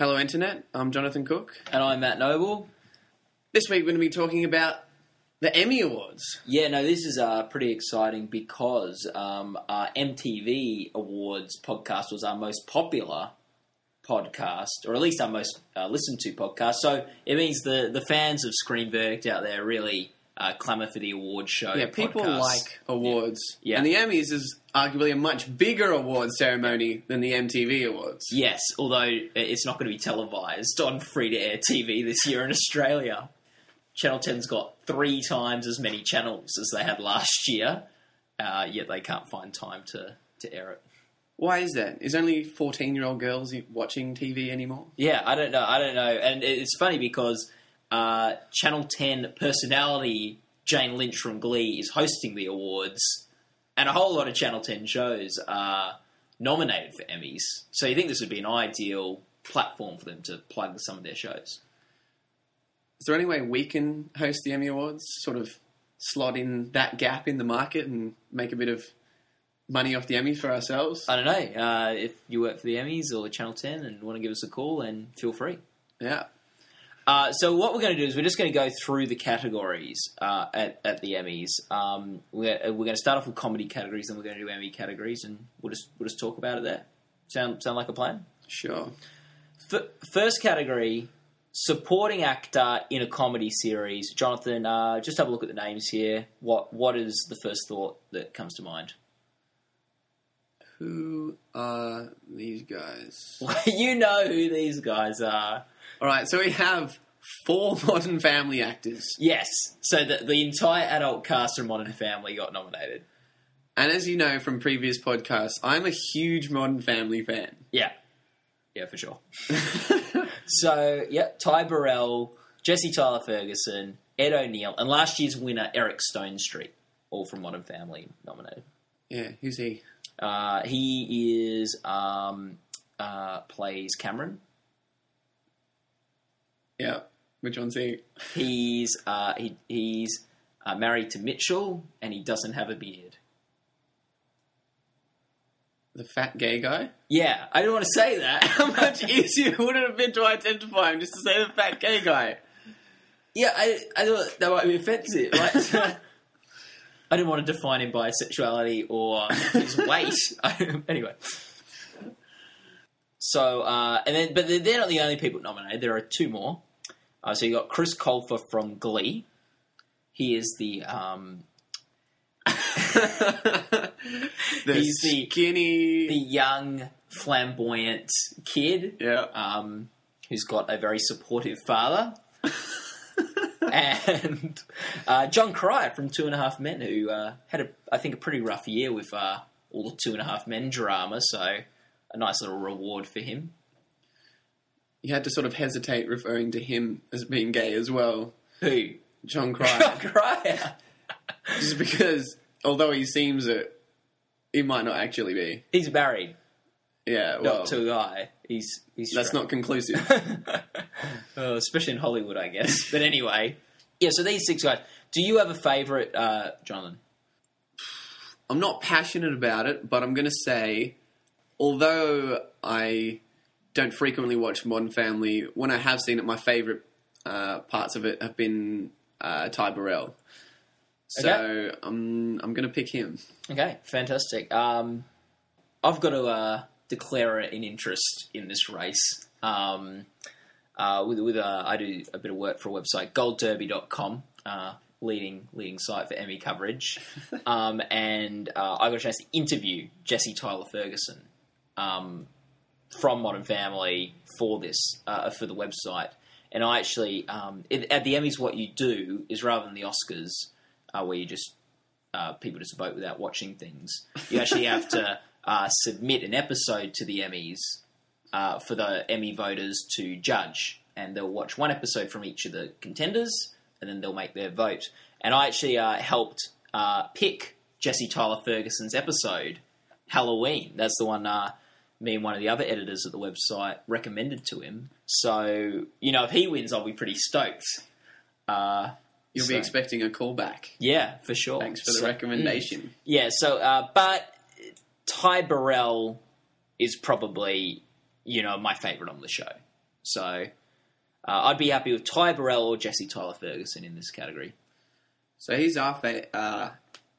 Hello, Internet. I'm Jonathan Cook. And I'm Matt Noble. This week we're going to be talking about the Emmy Awards. Yeah, no, this is uh, pretty exciting because um, our MTV Awards podcast was our most popular podcast, or at least our most uh, listened to podcast. So it means the, the fans of Screen Verdict out there really uh, clamour for the award show. Yeah, people podcast. like awards. Yeah. And the Emmys is arguably a much bigger award ceremony than the MTV Awards. Yes, although it's not going to be televised on free to air TV this year in Australia. Channel 10's got three times as many channels as they had last year, uh, yet they can't find time to, to air it. Why is that? Is only 14 year old girls watching TV anymore? Yeah, I don't know. I don't know. And it's funny because uh, Channel 10 personality Jane Lynch from Glee is hosting the awards, and a whole lot of Channel 10 shows are nominated for Emmys. So you think this would be an ideal platform for them to plug some of their shows? Is there any way we can host the Emmy Awards? Sort of slot in that gap in the market and make a bit of money off the Emmys for ourselves? I don't know. Uh, if you work for the Emmys or Channel 10 and want to give us a call, then feel free. Yeah. Uh, so what we're going to do is we're just going to go through the categories uh, at, at the Emmys. Um, we're, we're going to start off with comedy categories, and we're going to do Emmy categories, and we'll just we'll just talk about it there. Sound sound like a plan? Sure. F- first category: supporting actor in a comedy series. Jonathan, uh, just have a look at the names here. What what is the first thought that comes to mind? Who are these guys? you know who these guys are. All right, so we have four Modern Family actors. Yes, so the, the entire adult cast of Modern Family got nominated. And as you know from previous podcasts, I'm a huge Modern Family fan. Yeah, yeah, for sure. so, yeah, Ty Burrell, Jesse Tyler Ferguson, Ed O'Neill, and last year's winner Eric Stonestreet, all from Modern Family nominated. Yeah, who's he? Uh, he is um, uh, plays Cameron. Yeah, which one's he? He's uh, he, he's uh, married to Mitchell, and he doesn't have a beard. The fat gay guy? Yeah, I didn't want to say that. How much easier would it have been to identify him just to say the fat gay guy? Yeah, I, I thought that might be offensive. Right? I didn't want to define him by sexuality or his weight. anyway. So, uh, and then, but they're not the only people nominated. There are two more. Uh, so you got Chris Colfer from Glee. He is the um, the He's the- skinny. the young, flamboyant kid yeah. um, who's got a very supportive father. and uh, Jon Cryer from Two and a Half Men, who uh, had, a, I think, a pretty rough year with uh, all the Two and a Half Men drama. So a nice little reward for him. You had to sort of hesitate referring to him as being gay as well. Who? Jon Jon Cryer. Cryer. just because, although he seems it, he might not actually be. He's married, Yeah, well, not to a guy. He's he's that's straight. not conclusive. Oh, especially in Hollywood, I guess. But anyway, yeah. So these six guys. Do you have a favourite, uh, Jonathan? I'm not passionate about it, but I'm going to say, although I don't frequently watch Modern Family, when I have seen it, my favourite uh, parts of it have been uh, Ty Burrell. So Okay. I'm I'm going to pick him. Okay, fantastic. Um, I've got to uh, declare an interest in this race. Um, uh, with with uh, I do a bit of work for a website, goldderby.com, uh, leading leading site for Emmy coverage. um, and uh, I got a chance to interview Jesse Tyler Ferguson um, from Modern Family for this uh, for the website. And I actually, um, it, at the Emmys, what you do is rather than the Oscars, uh, where you just uh, people just vote without watching things. You actually have to uh, submit an episode to the Emmys uh, for the Emmy voters to judge, and they'll watch one episode from each of the contenders, and then they'll make their vote. And I actually uh, helped uh, pick Jesse Tyler Ferguson's episode, Halloween. That's the one uh, me and one of the other editors at the website recommended to him. So, you know, if he wins, I'll be pretty stoked. Uh, You'll so- be expecting a callback. yeah, for sure. Thanks for the So- recommendation. yeah, so uh, but Ty Burrell is probably you know my favorite on the show. So uh, I'd be happy with Ty Burrell or Jesse Tyler Ferguson in this category. So he's our fa- uh,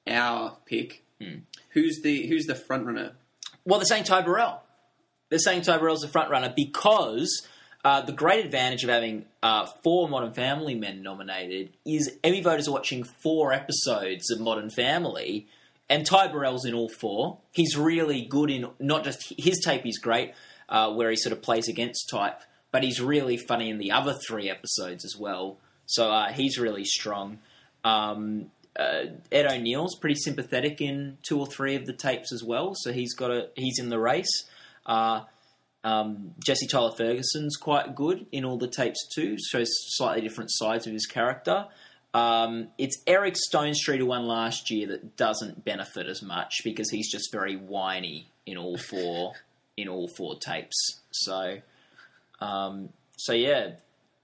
our pick. Who's the who's the front runner? Well, they're saying Ty Burrell. They're saying Ty Burrell's the front runner because uh, the great advantage of having uh, four Modern Family men nominated is Emmy voters watching four episodes of Modern Family, and Ty Burrell's in all four. He's really good in not just his tape is great, uh, where he sort of plays against type, but he's really funny in the other three episodes as well. So uh, he's really strong. Um, uh, Ed O'Neill's pretty sympathetic in two or three of the tapes as well, so he's got a he's in the race. Um, Jesse Tyler Ferguson's quite good in all the tapes too, shows slightly different sides of his character. Um, it's Eric Stonestreet who won last year that doesn't benefit as much because he's just very whiny in all four in all four tapes. So, um, so yeah,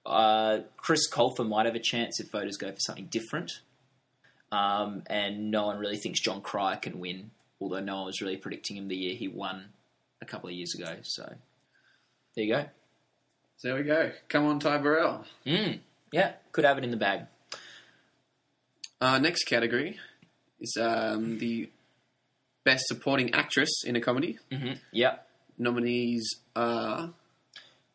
uh, Chris Colfer might have a chance if voters go for something different. Um, and no one really thinks Jon Cryer can win, although no one was really predicting him the year he won a couple of years ago. So there you go. So there we go. Come on, Ty Burrell. Mm, yeah, could have it in the bag. Our next category is um, the best supporting actress in a comedy. hmm Yep. Nominees are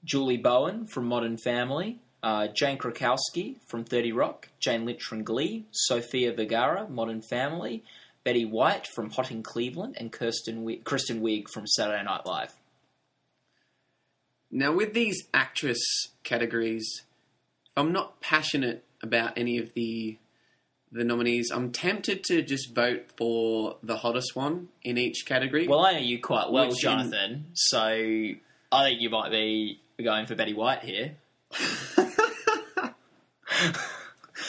Julie Bowen from Modern Family, uh, Jane Krakowski from 30 Rock, Jane Lynch from Glee, Sofia Vergara, Modern Family, Betty White from Hot in Cleveland, and Kirsten Wi- Kristen Wiig from Saturday Night Live. now with these actress categories. I'm not passionate about any of the the nominees. I'm tempted to just vote for the hottest one in each category. Well, I know you quite well, Which in- Jonathan, so I think you might be going for Betty White here.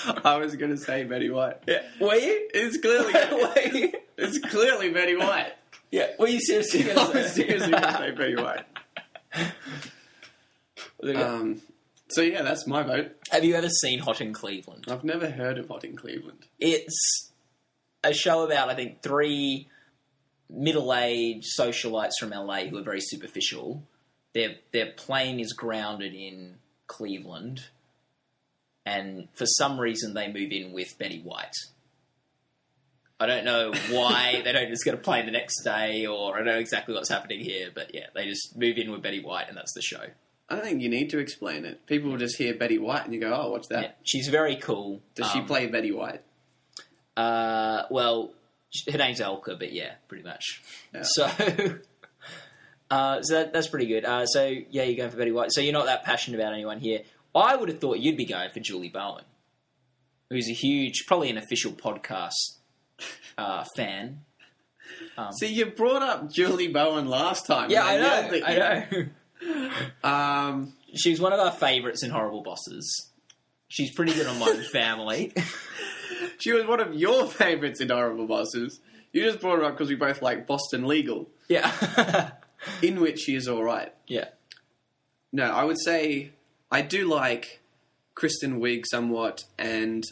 I was going to say Betty White. Yeah. Were you? It's clearly Were you? it's clearly Betty White. Yeah. Were you seriously I going to was say seriously going to say Betty White. There you. Um, so yeah, that's my vote. Have you ever seen Hot in Cleveland? I've never heard of Hot in Cleveland. It's a show about, I think, three middle-aged socialites from LA who are very superficial. Their their plane is grounded in Cleveland, and for some reason they move in with Betty White. I don't know why they don't just get a plane the next day, or I don't know exactly what's happening here, but yeah, they just move in with Betty White, and that's the show. I don't think you need to explain it. People will just hear Betty White and you go, "Oh, what's that?" Yeah, she's very cool. Does she Um, play Betty White? Uh, well, her name's Elka, but yeah, pretty much. Yeah. So, uh, so that, that's pretty good. Uh, so yeah, you're going for Betty White. So you're not that passionate about anyone here. I would have thought you'd be going for Julie Bowen, who's a huge, probably an official podcast uh, fan. See, you brought up Julie Bowen last time. Yeah, I know. I know. Um, She was one of our favourites in Horrible Bosses. She's pretty good on Modern Family. she was one of your favourites in Horrible Bosses. You just brought her up because we both like Boston Legal, yeah, in which she is all right. yeah. No, I would say I do like Kristen Wiig somewhat, and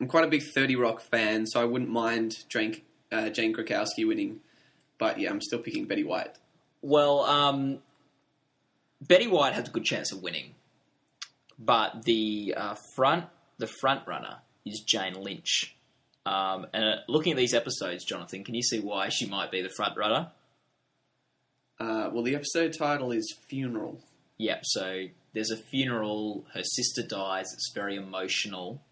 I'm quite a big 30 Rock fan, so I wouldn't mind Jane, uh, Jane Krakowski winning. But yeah, I'm still picking Betty White. Well, um, Betty White has a good chance of winning, but the uh, front the front runner is Jane Lynch. Um, and uh, looking at these episodes, Jonathan, can you see why she might be the front runner? Uh, well, the episode title is Funeral. Yep. So there's a funeral. Her sister dies. It's very emotional,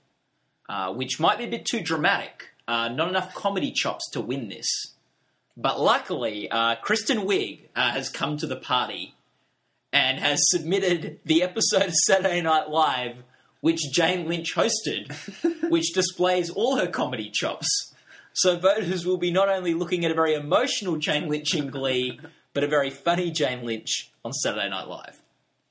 uh, which might be a bit too dramatic. Uh, not enough comedy chops to win this. But luckily, uh, Kristen Wiig uh, has come to the party and has submitted the episode of Saturday Night Live, which Jane Lynch hosted, which displays all her comedy chops. So voters will be not only looking at a very emotional Jane Lynch in Glee, but a very funny Jane Lynch on Saturday Night Live.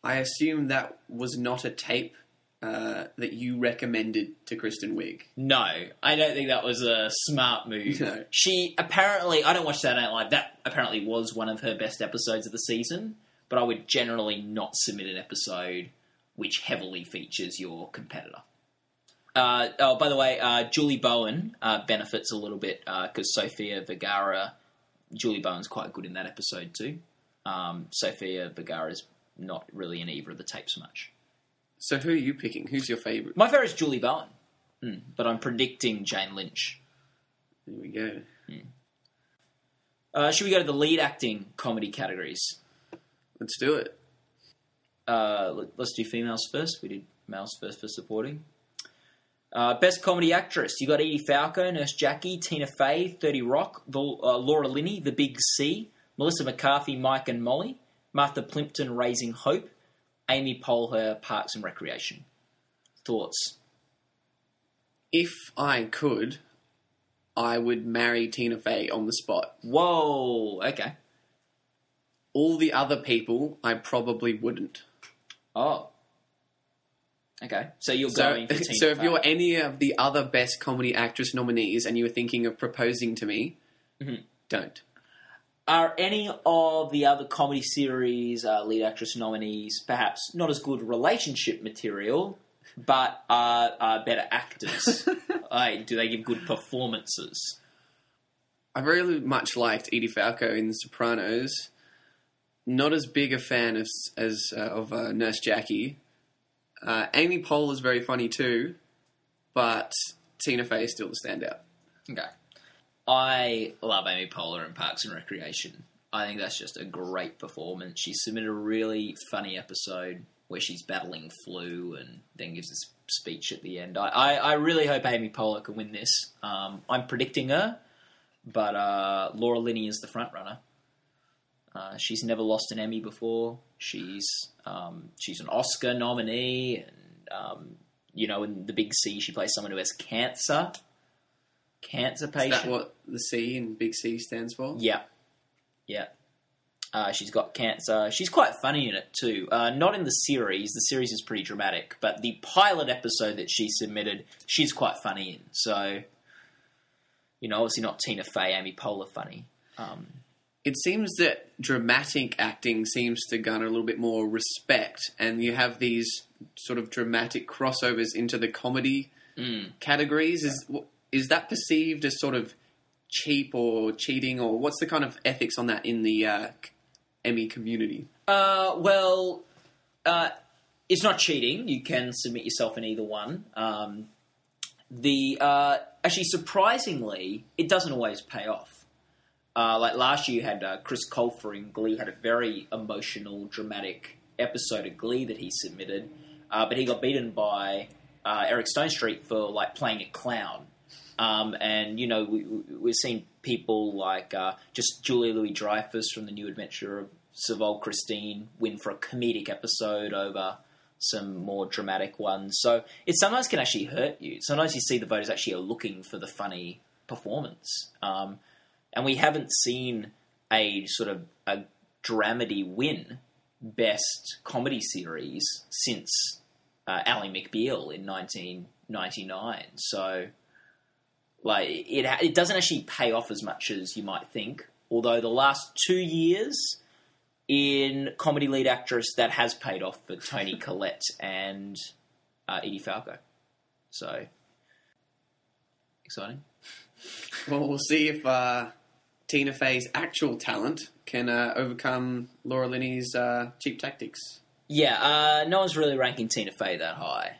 I assume that was not a tape uh, that you recommended to Kristen Wiig. No, I don't think that was a smart move. No. She apparently, I don't watch Saturday Night Live. That apparently was one of her best episodes of the season. But I would generally not submit an episode which heavily features your competitor. Uh, oh, by the way, uh, Julie Bowen uh, benefits a little bit because Sofia Vergara, Julie Bowen's quite good in that episode too. Um, Sofia Vergara's not really in either of the tapes much. So who are you picking? Who's your favourite? My favourite is Julie Bowen, Hmm, but I'm predicting Jane Lynch. There we go. Uh, should we go to the lead acting comedy categories? Let's do it. Uh, let- let's do females first. We did males first for supporting. Uh, best comedy actress. You got Edie Falco, Nurse Jackie, Tina Fey, Thirty Rock, the, uh, Laura Linney, The Big C, Melissa McCarthy, Mike and Molly, Martha Plimpton, Raising Hope, Amy Poehler, Parks and Recreation. Thoughts? If I could, I would marry Tina Fey on the spot. Whoa. Okay. All the other people, I probably wouldn't. Oh. Okay. So you're So, going for Tina so if Fey. you're any of the other best comedy actress nominees and you were thinking of proposing to me, Mhm. don't. Are any of the other comedy series uh, lead actress nominees perhaps not as good relationship material, but are, are better actors? like, do they give good performances? I very much liked Edie Falco in The Sopranos. Not as big a fan as, as uh, of uh, Nurse Jackie. Uh, Amy Poehler is very funny too, but Tina Fey is still the standout. Okay. I love Amy Poehler in Parks and Recreation. I think that's just a great performance. She submitted a really funny episode where she's battling flu and then gives this speech at the end. I, I, I really hope Amy Poehler can win this. Um, I'm predicting her, but uh, Laura Linney is the front runner. Uh, she's never lost an Emmy before. She's um, she's an Oscar nominee, and um, you know, in the Big C, she plays someone who has cancer. Cancer Is patient. that what the C in Big C stands for? Yeah, yeah. Uh, she's got cancer. She's quite funny in it too. Uh, not in the series. The series is pretty dramatic, but the pilot episode that she submitted, she's quite funny in. So, you know, obviously not Tina Fey, Amy Poehler funny. Um, It seems that dramatic acting seems to garner a little bit more respect, and you have these sort of dramatic crossovers into the comedy mm. categories. Is is that perceived as sort of cheap or cheating, or what's the kind of ethics on that in the uh, Emmy community? Uh, well, uh, it's not cheating. You can submit yourself in either one. Um, the uh, actually, surprisingly, it doesn't always pay off. Uh, like last year, you had uh, Chris Colfer in Glee had a very emotional, dramatic episode of Glee that he submitted, uh, but he got beaten by uh, Eric Stonestreet for like playing a clown. Um, and you know, we, we've seen people like uh, just Julia Louis Dreyfus from the New Adventures of Old Christine win for a comedic episode over some more dramatic ones. So it sometimes can actually hurt you. Sometimes you see the voters actually are looking for the funny performance, um, and we haven't seen a sort of a dramedy win best comedy series since uh, Ally McBeal in 1999. So like it it doesn't actually pay off as much as you might think. Although the last two years in comedy lead actress that has paid off for Toni Collette and uh, Edie Falco. So exciting. Well, we'll see if uh, Tina Fey's actual talent can uh, overcome Laura Linney's uh, cheap tactics. Yeah, uh, no one's really ranking Tina Fey that high.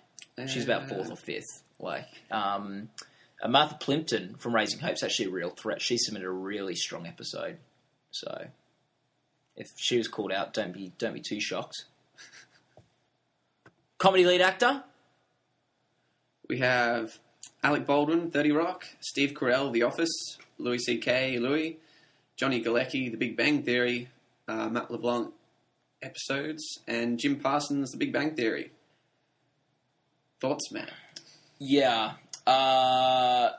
She's about Uh, fourth or fifth. Like um, uh, Martha Plimpton from Raising Hope's actually a real threat. She submitted a really strong episode. So if she was called out, don't be don't be too shocked. Comedy lead actor. We have Alec Baldwin, 30 Rock, Steve Carell, The Office, Louis C.K., Louie, Johnny Galecki, The Big Bang Theory, uh, Matt LeBlanc episodes, and Jim Parsons, The Big Bang Theory. Thoughts, Matt? Yeah. Uh,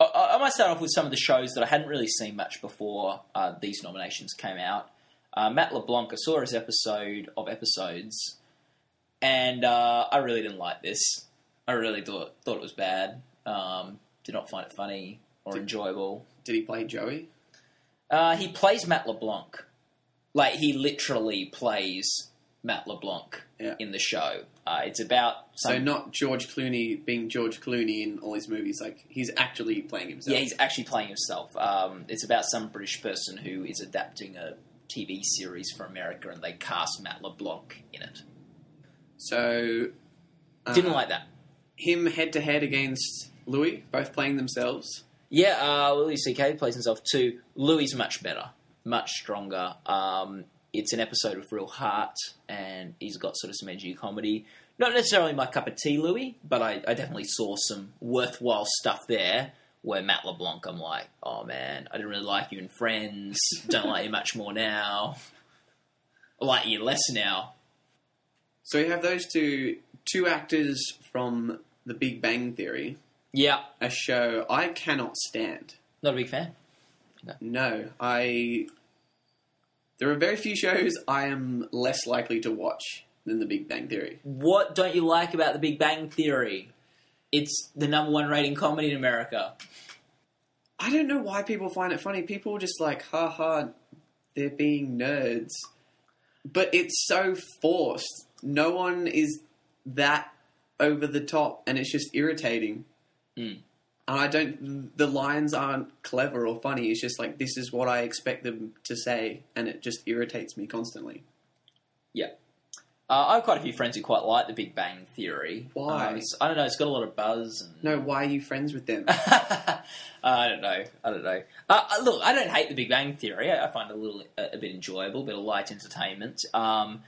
I, I might start off with some of the shows that I hadn't really seen much before uh, these nominations came out. Uh, Matt LeBlanc, I saw his episode of episodes, and uh, I really didn't like this. I really thought thought it was bad. Um, did not find it funny or enjoyable. Did he play Joey? Uh, he plays Matt LeBlanc, like he literally plays Matt LeBlanc Yeah. in the show. Uh, it's about So not George Clooney being George Clooney in all his movies. Like he's actually playing himself. Yeah, he's actually playing himself. Um, it's about some British person who is adapting a TV series for America, and they cast Matt LeBlanc in it. So uh, Didn't like that. him head to head against Louis, both playing themselves. Yeah, uh, Louis C.K. plays himself too. Louis is much better, much stronger. Um, it's an episode with real heart, and he's got sort of some edgy comedy. Not necessarily my cup of tea, Louis, but I, I definitely saw some worthwhile stuff there. Where Matt LeBlanc, I'm like, oh man, I didn't really like you in Friends. Don't like you much more now. I like you less now. So you have those two two actors from The Big Bang Theory, Yeah, a show I cannot stand. not a big fan. No, I. There are very few shows I am less likely to watch than The Big Bang Theory. What don't you like about The Big Bang Theory? It's the number one rating comedy in America. I don't know why people find it funny. People just like, ha ha, they're being nerds. But it's so forced. No one is that over the top, and it's just irritating. Mm. And I don't, the lines aren't clever or funny. It's just like, this is what I expect them to say, and it just irritates me constantly. Yeah. Uh, I have quite a few friends who quite like The Big Bang Theory. Why? Um, I don't know. It's got a lot of buzz. And... No, why are you friends with them? uh, I don't know. I don't know. Uh, uh, look, I don't hate The Big Bang Theory. I, I find it a little, a, a bit enjoyable, a bit of light entertainment. Um,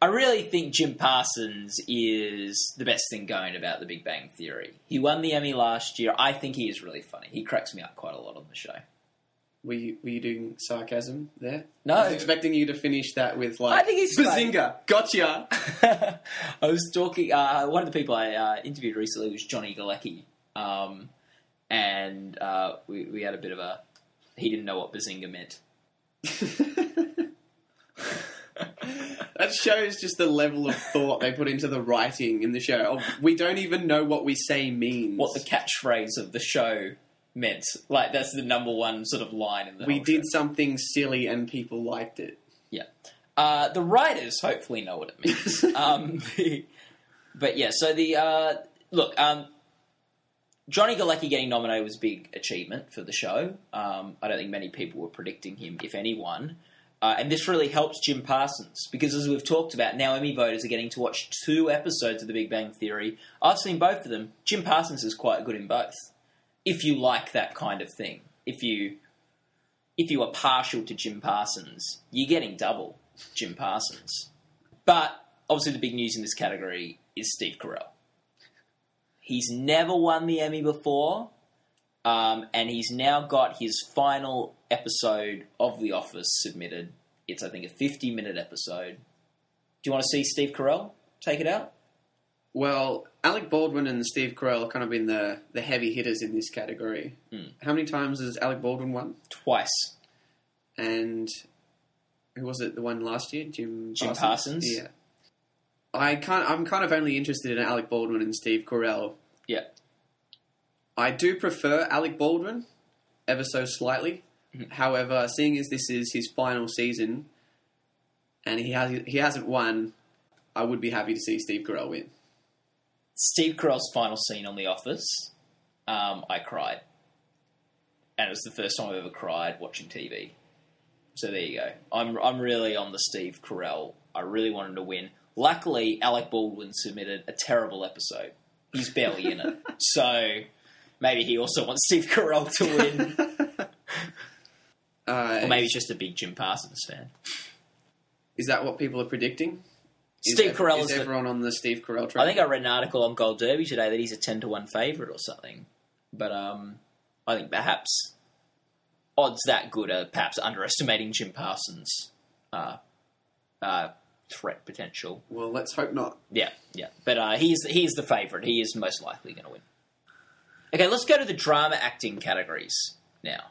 I really think Jim Parsons is the best thing going about The Big Bang Theory. He won the Emmy last year. I think he is really funny. He cracks me up quite a lot on the show. Were you, were you doing sarcasm there? No. I was expecting you to finish that with like, I think he's. Bazinga, gotcha. I was talking. Uh, one of the people I uh, interviewed recently was Johnny Galecki, um, and uh, we, we had a bit of a. He didn't know what bazinga meant. that shows just the level of thought they put into the writing in the show. Oh, We don't even know what we say means. What the catchphrase of the show meant. Like that's the number one sort of line in the. we did show. something silly and people liked it. Yeah. Uh, the writers hopefully know what it means. um, but yeah, so the uh, look, um, Johnny Galecki getting nominated was a big achievement for the show. Um, I don't think many people were predicting him, if anyone. Uh, and this really helps Jim Parsons because, as we've talked about, now Emmy voters are getting to watch two episodes of The Big Bang Theory. I've seen both of them. Jim Parsons is quite good in both. If you like that kind of thing, if you if you are partial to Jim Parsons, you're getting double Jim Parsons. But obviously, the big news in this category is Steve Carell. He's never won the Emmy before, um, and he's now got his final episode of The Office submitted. It's, I think, a 50 minute episode. Do you want to see Steve Carell take it out? Well, Alec Baldwin and Steve Carell have kind of been the, the heavy hitters in this category. Hmm. How many times has Alec Baldwin won? Twice. And who was it? The one last year, Jim. Jim Parsons? Yeah. I can't. I'm kind of only interested in Alec Baldwin and Steve Carell. Yeah. I do prefer Alec Baldwin, ever so slightly. However, seeing as this is his final season, and he has he hasn't won, I would be happy to see Steve Carell win. Steve Carell's final scene on The Office, um, I cried. And it was the first time I've ever cried watching TV. So there you go. I'm, I'm really on the Steve Carell. I really wanted to win. Luckily, Alec Baldwin submitted a terrible episode. He's barely in it. So maybe he also wants Steve Carell to win. Uh, or maybe he's just a big Jim Parsons fan. is that what people are predicting? Is Steve ev- Carell is is the- everyone on the Steve Carell train? I think I read an article on Gold Derby today that he's a ten to one favourite or something. But um, I think perhaps odds that good are perhaps underestimating Jim Parsons' uh, uh, threat potential. Well, let's hope not. Yeah, yeah. But uh, he's he's the favourite. He is most likely going to win. Okay, let's go to the drama acting categories now.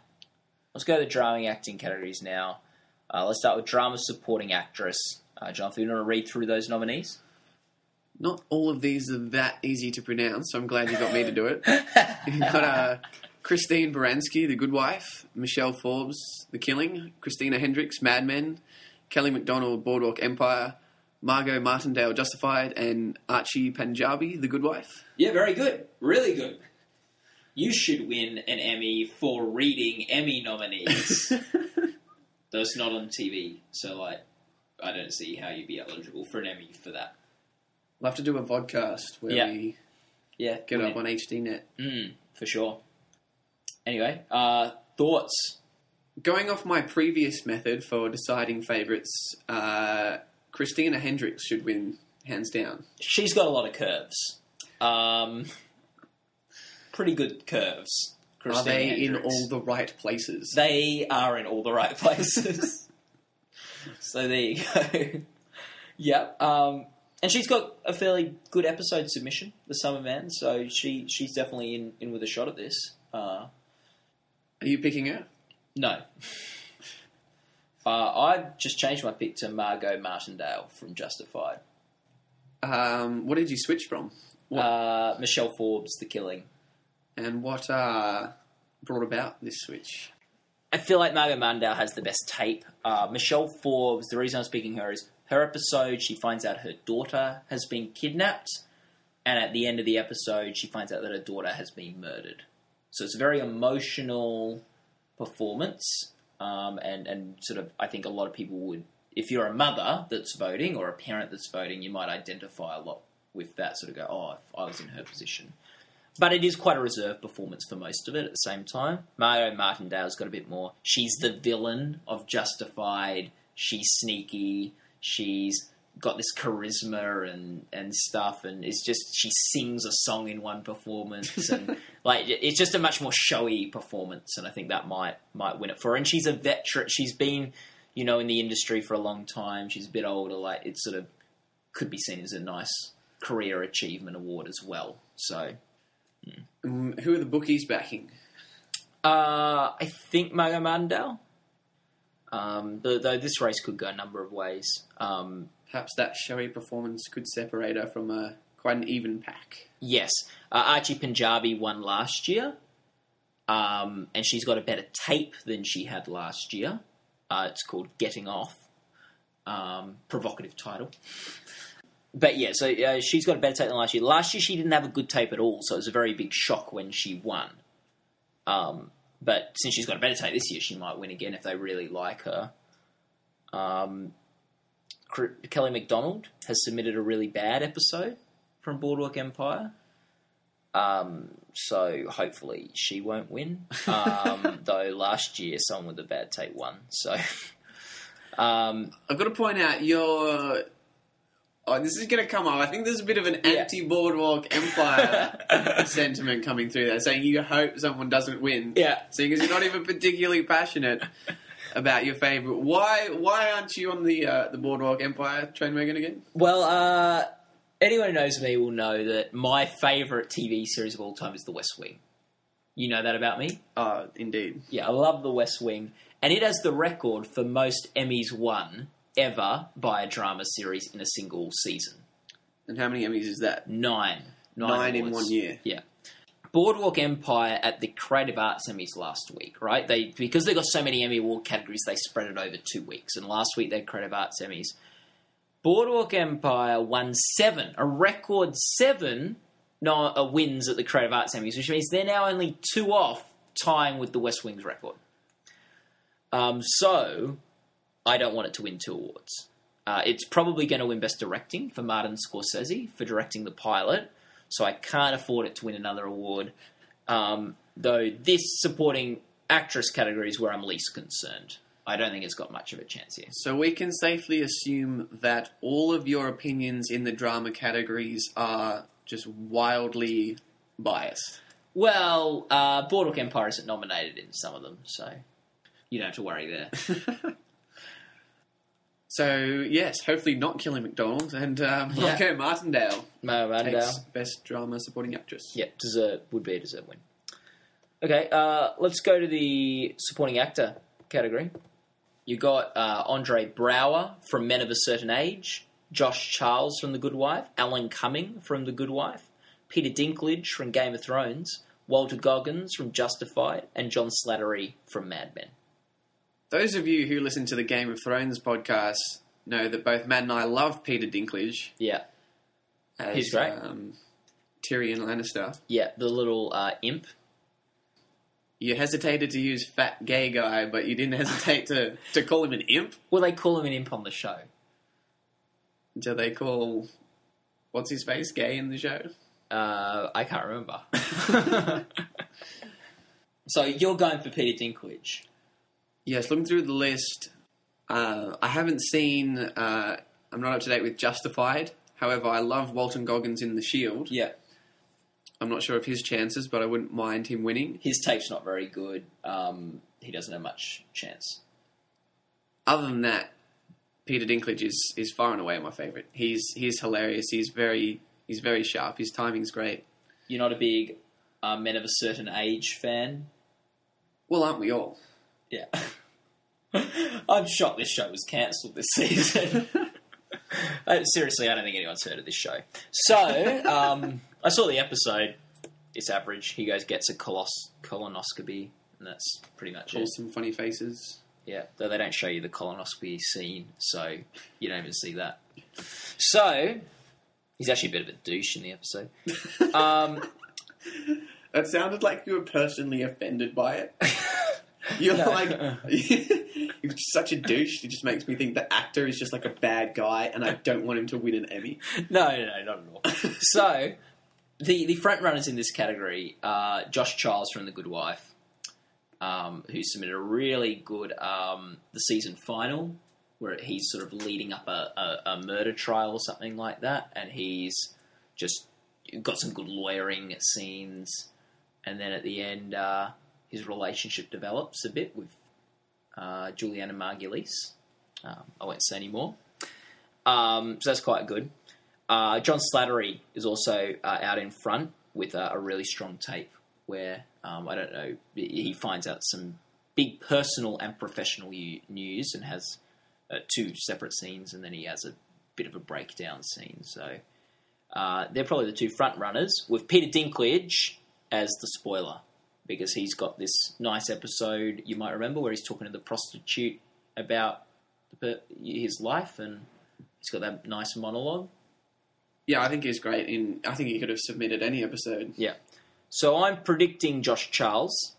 Let's go to the drama acting categories now. Uh, let's start with drama supporting actress. Uh, Jonathan, you want to read through those nominees? Not all of these are that easy to pronounce, so I'm glad you got me to do it. You've got uh, Christine Baranski, The Good Wife, Michelle Forbes, The Killing, Christina Hendricks, Mad Men, Kelly Macdonald, Boardwalk Empire, Margot Martindale, Justified, and Archie Panjabi, The Good Wife. Yeah, very good. Really good. You should win an Emmy for reading Emmy nominees. though it's not on TV. So like, I don't see how you'd be eligible for an Emmy for that. We'll have to do a vodcast where Yeah. we Yeah, get up on HDNet. Mm, for sure. Anyway, uh, thoughts? Going off my previous method for deciding favourites, uh, Christina Hendricks should win hands down. She's got a lot of curves. Um, pretty good curves. Are Christina they in all the right places? They are in all the right places. so there you go. yep. Um, and she's got a fairly good episode submission, The Summer Man. So she she's definitely in, in with a shot at this. Uh, Are you picking her? no. Uh, I just changed my pick to Margot Martindale from Justified. Um, what did you switch from? Uh, Michelle Forbes, The Killing. And what uh, brought about this switch? I feel like Margot Martindale has the best tape. Uh, Michelle Forbes, the reason I'm speaking her is her episode, she finds out her daughter has been kidnapped, and at the end of the episode, she finds out that her daughter has been murdered. So it's a very emotional performance, um, and, and sort of, I think a lot of people would, if you're a mother that's voting or a parent that's voting, you might identify a lot with that, sort of go, oh, if I was in her position. But it is quite a reserved performance for most of it at the same time. Margot Martindale's got a bit more. She's the villain of Justified. She's sneaky. She's got this charisma and, and stuff. And it's just, she sings a song in one performance. And like, it's just a much more showy performance. And I think that might, might win it for her. And she's a veteran. She's been, you know, in the industry for a long time. She's a bit older. Like, it sort of could be seen as a nice career achievement award as well. So, Um, who are the bookies backing? Uh, I think Margot Martindale. Um, though, this race could go a number of ways. Um, Perhaps that showy performance could separate her from a quite an even pack. yes, uh, Archie Panjabi won last year, um, and she's got a better tape than she had last year. Uh, it's called Getting Off. Um, provocative title. But yeah, so uh, she's got a better tape than last year. Last year she didn't have a good tape at all, so it was a very big shock when she won. Um, but since she's got a better tape this year, she might win again if they really like her. Um, Kelly Macdonald has submitted a really bad episode from Boardwalk Empire. Um, so hopefully she won't win. Um, though last year someone with a bad tape won. So um, I've got to point out your. Oh, this is going to come up. I think there's a bit of an Yeah. anti-boardwalk empire sentiment coming through there, saying you hope someone doesn't win. yeah, Seeing as you're not even particularly passionate about your favourite, why why aren't you on the uh, the boardwalk empire train wagon again? Well, uh, anyone who knows me will know that my favourite TV series of all time is The West Wing. You know that about me? Oh, indeed. Yeah, I love The West Wing. And it has the record for most Emmys won ever by a drama series in a single season. And how many Emmys is that? Nine. Nine in one year. Yeah. Boardwalk Empire at the Creative Arts Emmys last week, right? They because they got so many Emmy award categories, they spread it over two weeks. And last week they had Creative Arts Emmys. Boardwalk Empire won seven, a record seven no, uh, wins at the Creative Arts Emmys, which means they're now only two off tying with the West Wing's record. Um, so I don't want it to win two awards. Uh, it's probably going to win Best Directing for Martin Scorsese for directing the pilot, so I can't afford it to win another award. Um, though this supporting actress category is where I'm least concerned. I don't think it's got much of a chance here. So we can safely assume that all of your opinions in the drama categories are just wildly biased. Well, uh, Boardwalk Empire isn't nominated in some of them, so you don't have to worry there. So yes, hopefully not Kelly Macdonald and um, Yeah. Marco Martindale Mo Martindale. best drama supporting actress. Yeah, deserve would be a deserved win. Okay, uh, let's go to the supporting actor category. You got uh, Andre Braugher from Men of a Certain Age, Josh Charles from The Good Wife, Alan Cumming from The Good Wife, Peter Dinklage from Game of Thrones, Walton Goggins from Justified, and John Slattery from Mad Men. Those of you who listen to the Game of Thrones podcast know that both Matt and I love Peter Dinklage. Yeah. As, He's great. Um, Tyrion Lannister. Yeah, the little uh, imp. You hesitated to use fat gay guy, but you didn't hesitate to, to call him an imp? Well, they call him an imp on the show. Do they call. What's his face? Gay in the show? Uh, I can't remember. so you're going for Peter Dinklage. Yes, looking through the list, uh, I haven't seen. Uh, I'm not up to date with Justified. However, I love Walton Goggins in The Shield. Yeah. I'm not sure of his chances, but I wouldn't mind him winning. His tape's not very good. Um, he doesn't have much chance. Other than that, Peter Dinklage is, is far and away my favourite. He's he's hilarious. He's very he's very sharp. His timing's great. You're not a big uh, men of a certain age fan. Well, aren't we all? Yeah. I'm shocked this show was cancelled this season. Uh, seriously, I don't think anyone's heard of this show. So, um, I saw the episode. It's average. He goes, gets a colos- colonoscopy, and that's pretty much Pull it. some funny faces. Yeah, though they don't show you the colonoscopy scene, so you don't even see that. So, he's actually a bit of a douche in the episode. Um, That sounded like you were personally offended by it. You're No. like, you're such a douche. It just makes me think the actor is just like a bad guy, and I don't want him to win an Emmy. no, no, no, not at all. so, the the front runners in this category are Josh Charles from The Good Wife, um, who submitted a really good um, the season final where he's sort of leading up a, a, a murder trial or something like that, and he's just got some good lawyering scenes, and then at the end, uh, his relationship develops a bit with uh, Julianna Margulies. Um, I won't say any more. Um, so that's quite good. Uh, John Slattery is also uh, out in front with a, a really strong tape where um, I don't know he finds out some big personal and professional u- news and has uh, two separate scenes, and then he has a bit of a breakdown scene. So uh, they're probably the two front runners with Peter Dinklage as the spoiler because he's got this nice episode you might remember where he's talking to the prostitute about the, his life and he's got that nice monologue. Yeah, I think he's great. In I think he could have submitted any episode. Yeah. So I'm predicting Josh Charles,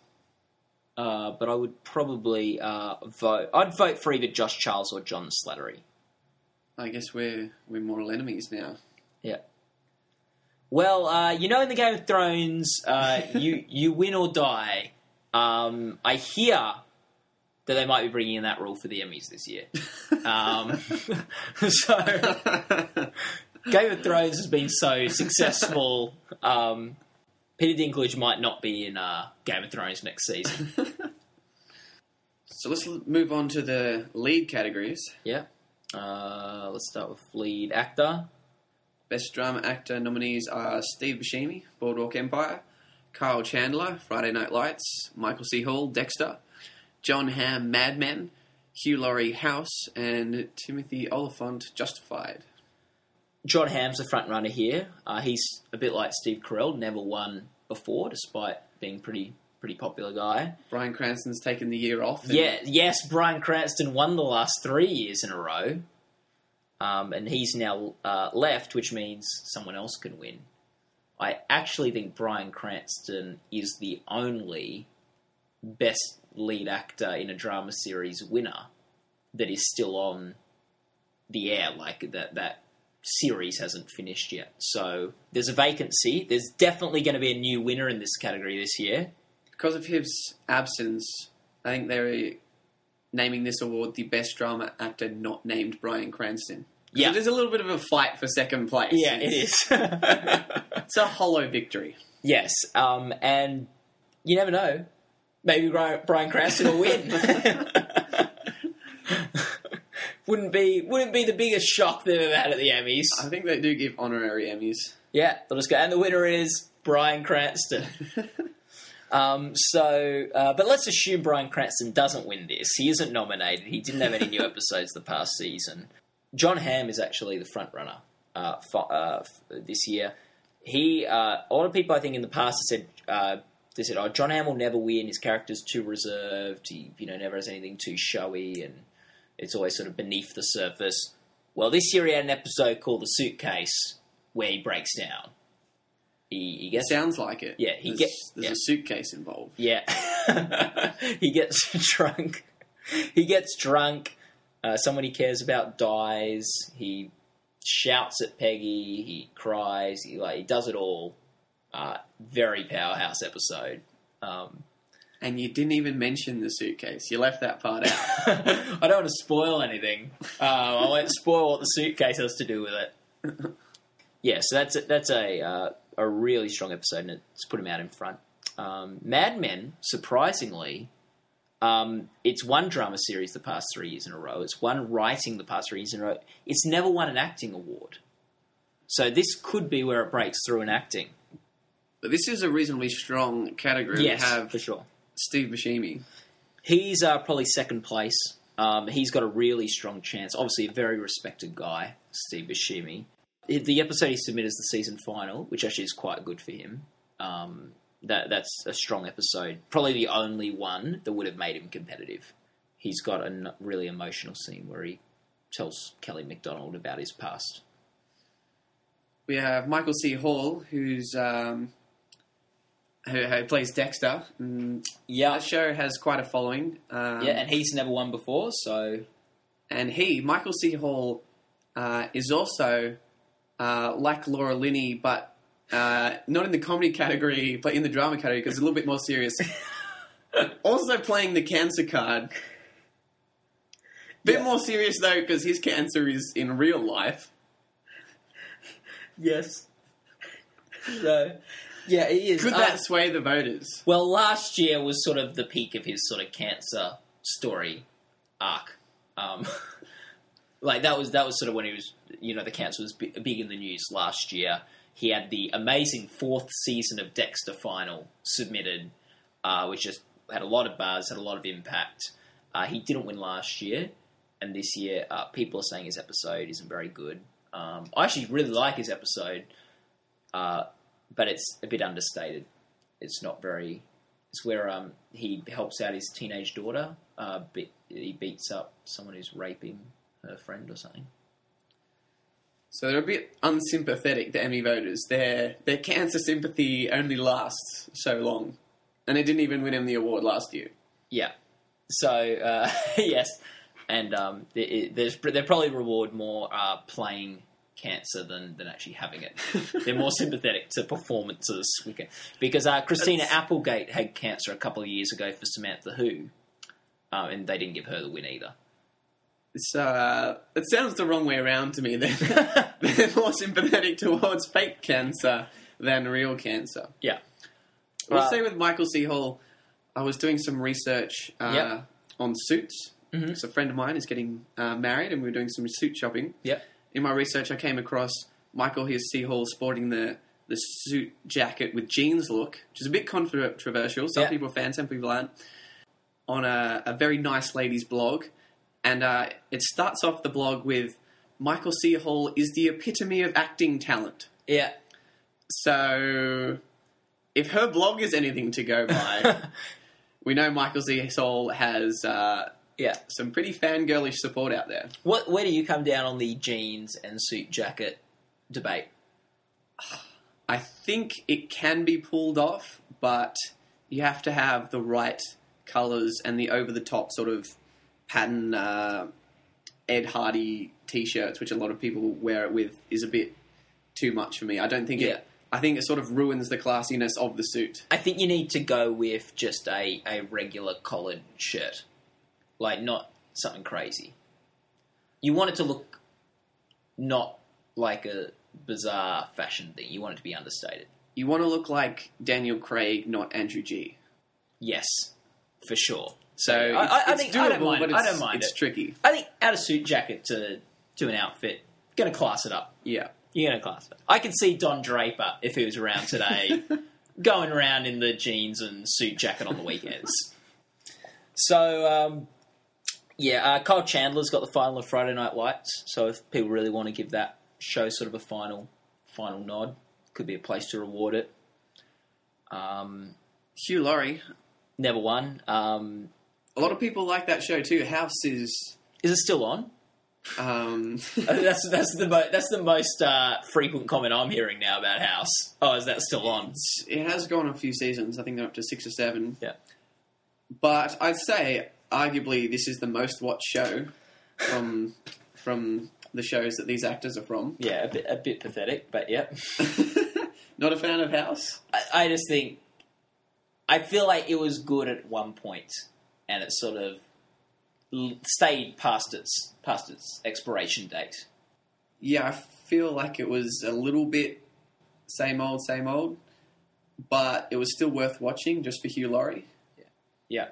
uh, but I would probably uh, vote. I'd vote for either Josh Charles or John Slattery. I guess we're we're mortal enemies now. Yeah. Well, uh, you know, in the Game of Thrones, uh, you you win or die. Um, I hear that they might be bringing in that rule for the Emmys this year. Um, so Game of Thrones has been so successful. Um, Peter Dinklage might not be in uh, Game of Thrones next season. So let's move on to the lead categories. Yeah. Uh, let's start with lead actor. Best drama actor nominees are Steve Buscemi, Boardwalk Empire, Kyle Chandler, Friday Night Lights, Michael C. Hall, Dexter, Jon Hamm, Mad Men, Hugh Laurie, House, and Timothy Olyphant, Justified. Jon Hamm's the front runner here. Uh, he's a bit like Steve Carell, never won before, despite being pretty pretty popular guy. Bryan Cranston's taken the year off. and- Yeah, yes, Bryan Cranston won the last three years in a row, um, and he's now uh, left, which means someone else can win. I actually think Bryan Cranston is the only best lead actor in a drama series winner that is still on the air. Like that that series hasn't finished yet, so there's a vacancy. There's definitely going to be a new winner in this category this year. Because of his absence, I think they're naming this award the best drama actor not named Bryan Cranston. Yeah. It is a little bit of a fight for second place. Yeah, it is. It's a hollow victory. Yes, um, and you never know. Maybe Bryan, Bryan Cranston will win. wouldn't be wouldn't be the biggest shock they've ever had at the Emmys. I think they do give honorary Emmys. Yeah, they'll just go. And the winner is Bryan Cranston. Um, so, uh, but let's assume Bryan Cranston doesn't win this. He isn't nominated. He didn't have any new episodes the past season. Jon Hamm is actually the front runner uh, for, uh, this year. He, uh, a lot of people I think in the past have said uh, they said, "Oh, Jon Hamm will never win. His character's too reserved. He, you know, never has anything too showy, and it's always sort of beneath the surface." Well, this year he had an episode called "The Suitcase," where he breaks down. He, He, he It gets sounds like it. Yeah, he there's, gets- there's yeah. a suitcase involved. Yeah. he gets drunk. He gets drunk. Uh, someone he cares about dies. He shouts at Peggy. He cries. He like he does it all. Uh, very powerhouse episode. Um, And you didn't even mention the suitcase. You left that part out. I don't want to spoil anything. Um, I won't spoil what the suitcase has to do with it. yeah, so that's a, that's a uh, a really strong episode, and it's put him out in front. Um, Mad Men, surprisingly, um, it's won drama series the past three years in a row. It's won writing the past three years in a row. It's never won an acting award. So this could be where it breaks through in acting. but this is a reasonably strong category. yes, We have for sure. Steve Buscemi. He's uh, probably second place. Um, he's got a really strong chance. Obviously, a very respected guy, Steve Buscemi. The episode he submitted is the season final, which actually is quite good for him. Um, that that's a strong episode. Probably the only one that would have made him competitive. He's got a really emotional scene where he tells Kelly Macdonald about his past. We have Michael C. Hall, who's um, who, who plays Dexter. Mm, Yeah, that show has quite a following. Um, yeah, and he's never won before, so and he, Michael C. Hall, uh, is also uh, like Laura Linney, but uh, not in the comedy category, but in the drama category because it's a little bit more serious. also playing the cancer card. Bit Yeah. more serious though because his cancer is in real life. yes. So, yeah, he is. Could Uh, that sway the voters? Well, last year was sort of the peak of his sort of cancer story arc. Um, like that was that was sort of when he was, you know, the cancer was bi- big in the news last year. He had the amazing fourth season of Dexter final submitted, uh, which just had a lot of buzz, had a lot of impact. Uh, he didn't win last year, and this year uh, people are saying his episode isn't very good. Um, I actually really like his episode, uh, but it's a bit understated. It's not very. It's where um, he helps out his teenage daughter. Uh, be, he beats up someone who's raping her friend or something. So they're a bit unsympathetic, the Emmy voters. Their their cancer sympathy only lasts so long, and it didn't even win him the award last year. Yeah. So uh, yes, and um, they, there's they probably reward more uh, playing cancer than, than actually having it. They're more sympathetic to performances can- because uh, Christina That's- Applegate had cancer a couple of years ago for Samantha Who, uh, and they didn't give her the win either. It's, uh, it sounds the wrong way around to me. They're, they're more sympathetic towards fake cancer than real cancer. Yeah. Well- say with Michael C. Hall, I was doing some research uh, Yep. on suits. Mhm. So a friend of mine is getting uh, married, and we were doing some suit shopping. Yep. In my research, I came across Michael here C. Hall sporting the the suit jacket with jeans look, which is a bit controversial. Some Yeah. people are fans, some people aren't. On a, a very nice ladies blog, and uh, it starts off the blog with Michael C. Hall is the epitome of acting talent. Yeah. So, if her blog is anything to go by, we know Michael C. Hall has uh, yeah. some pretty fangirlish support out there. What? Where do you come down on the jeans and suit jacket debate? I think it can be pulled off, but you have to have the right colours and the over the top sort of pattern uh, Ed Hardy t shirts, which a lot of people wear it with, is a bit too much for me. I don't think Yeah. it. I think it sort of ruins the classiness of the suit. I think you need to go with just a, a regular collared shirt. Like, not something crazy. You want it to look not like a bizarre fashion thing. You want it to be understated. You want to look like Daniel Craig, not Andrew G. Yes, for sure. So I- it's, I- I it's think- doable, I don't mind- but I it's, don't mind it's it. tricky. I think add a suit jacket to, to an outfit. Gonna class it up. Yeah. You're gonna class it up. I can see Don Draper, if he was around today, going around in the jeans and suit jacket on the weekends. So, um, yeah, uh, Kyle Chandler's got the final of Friday Night Lights. So, if people really want to give that show sort of a final, final nod, could be a place to reward it. Um, Hugh Laurie. never won. Um, A lot of people like that show too. House is is it still on? Um, that's that's the mo- that's the most uh, frequent comment I'm hearing now about House. Oh, is that still on? it has gone a few seasons. I think they're up to six or seven. Yeah. But I'd say, arguably, this is the most watched show from from the shows that these actors are from. Yeah, a bit a bit pathetic, but yeah. Not a fan of House. I, I just think I feel like it was good at one point, and it sort of stayed past its past its expiration date. Yeah, I feel like it was a little bit same old, same old, but it was still worth watching just for Hugh Laurie. Yeah,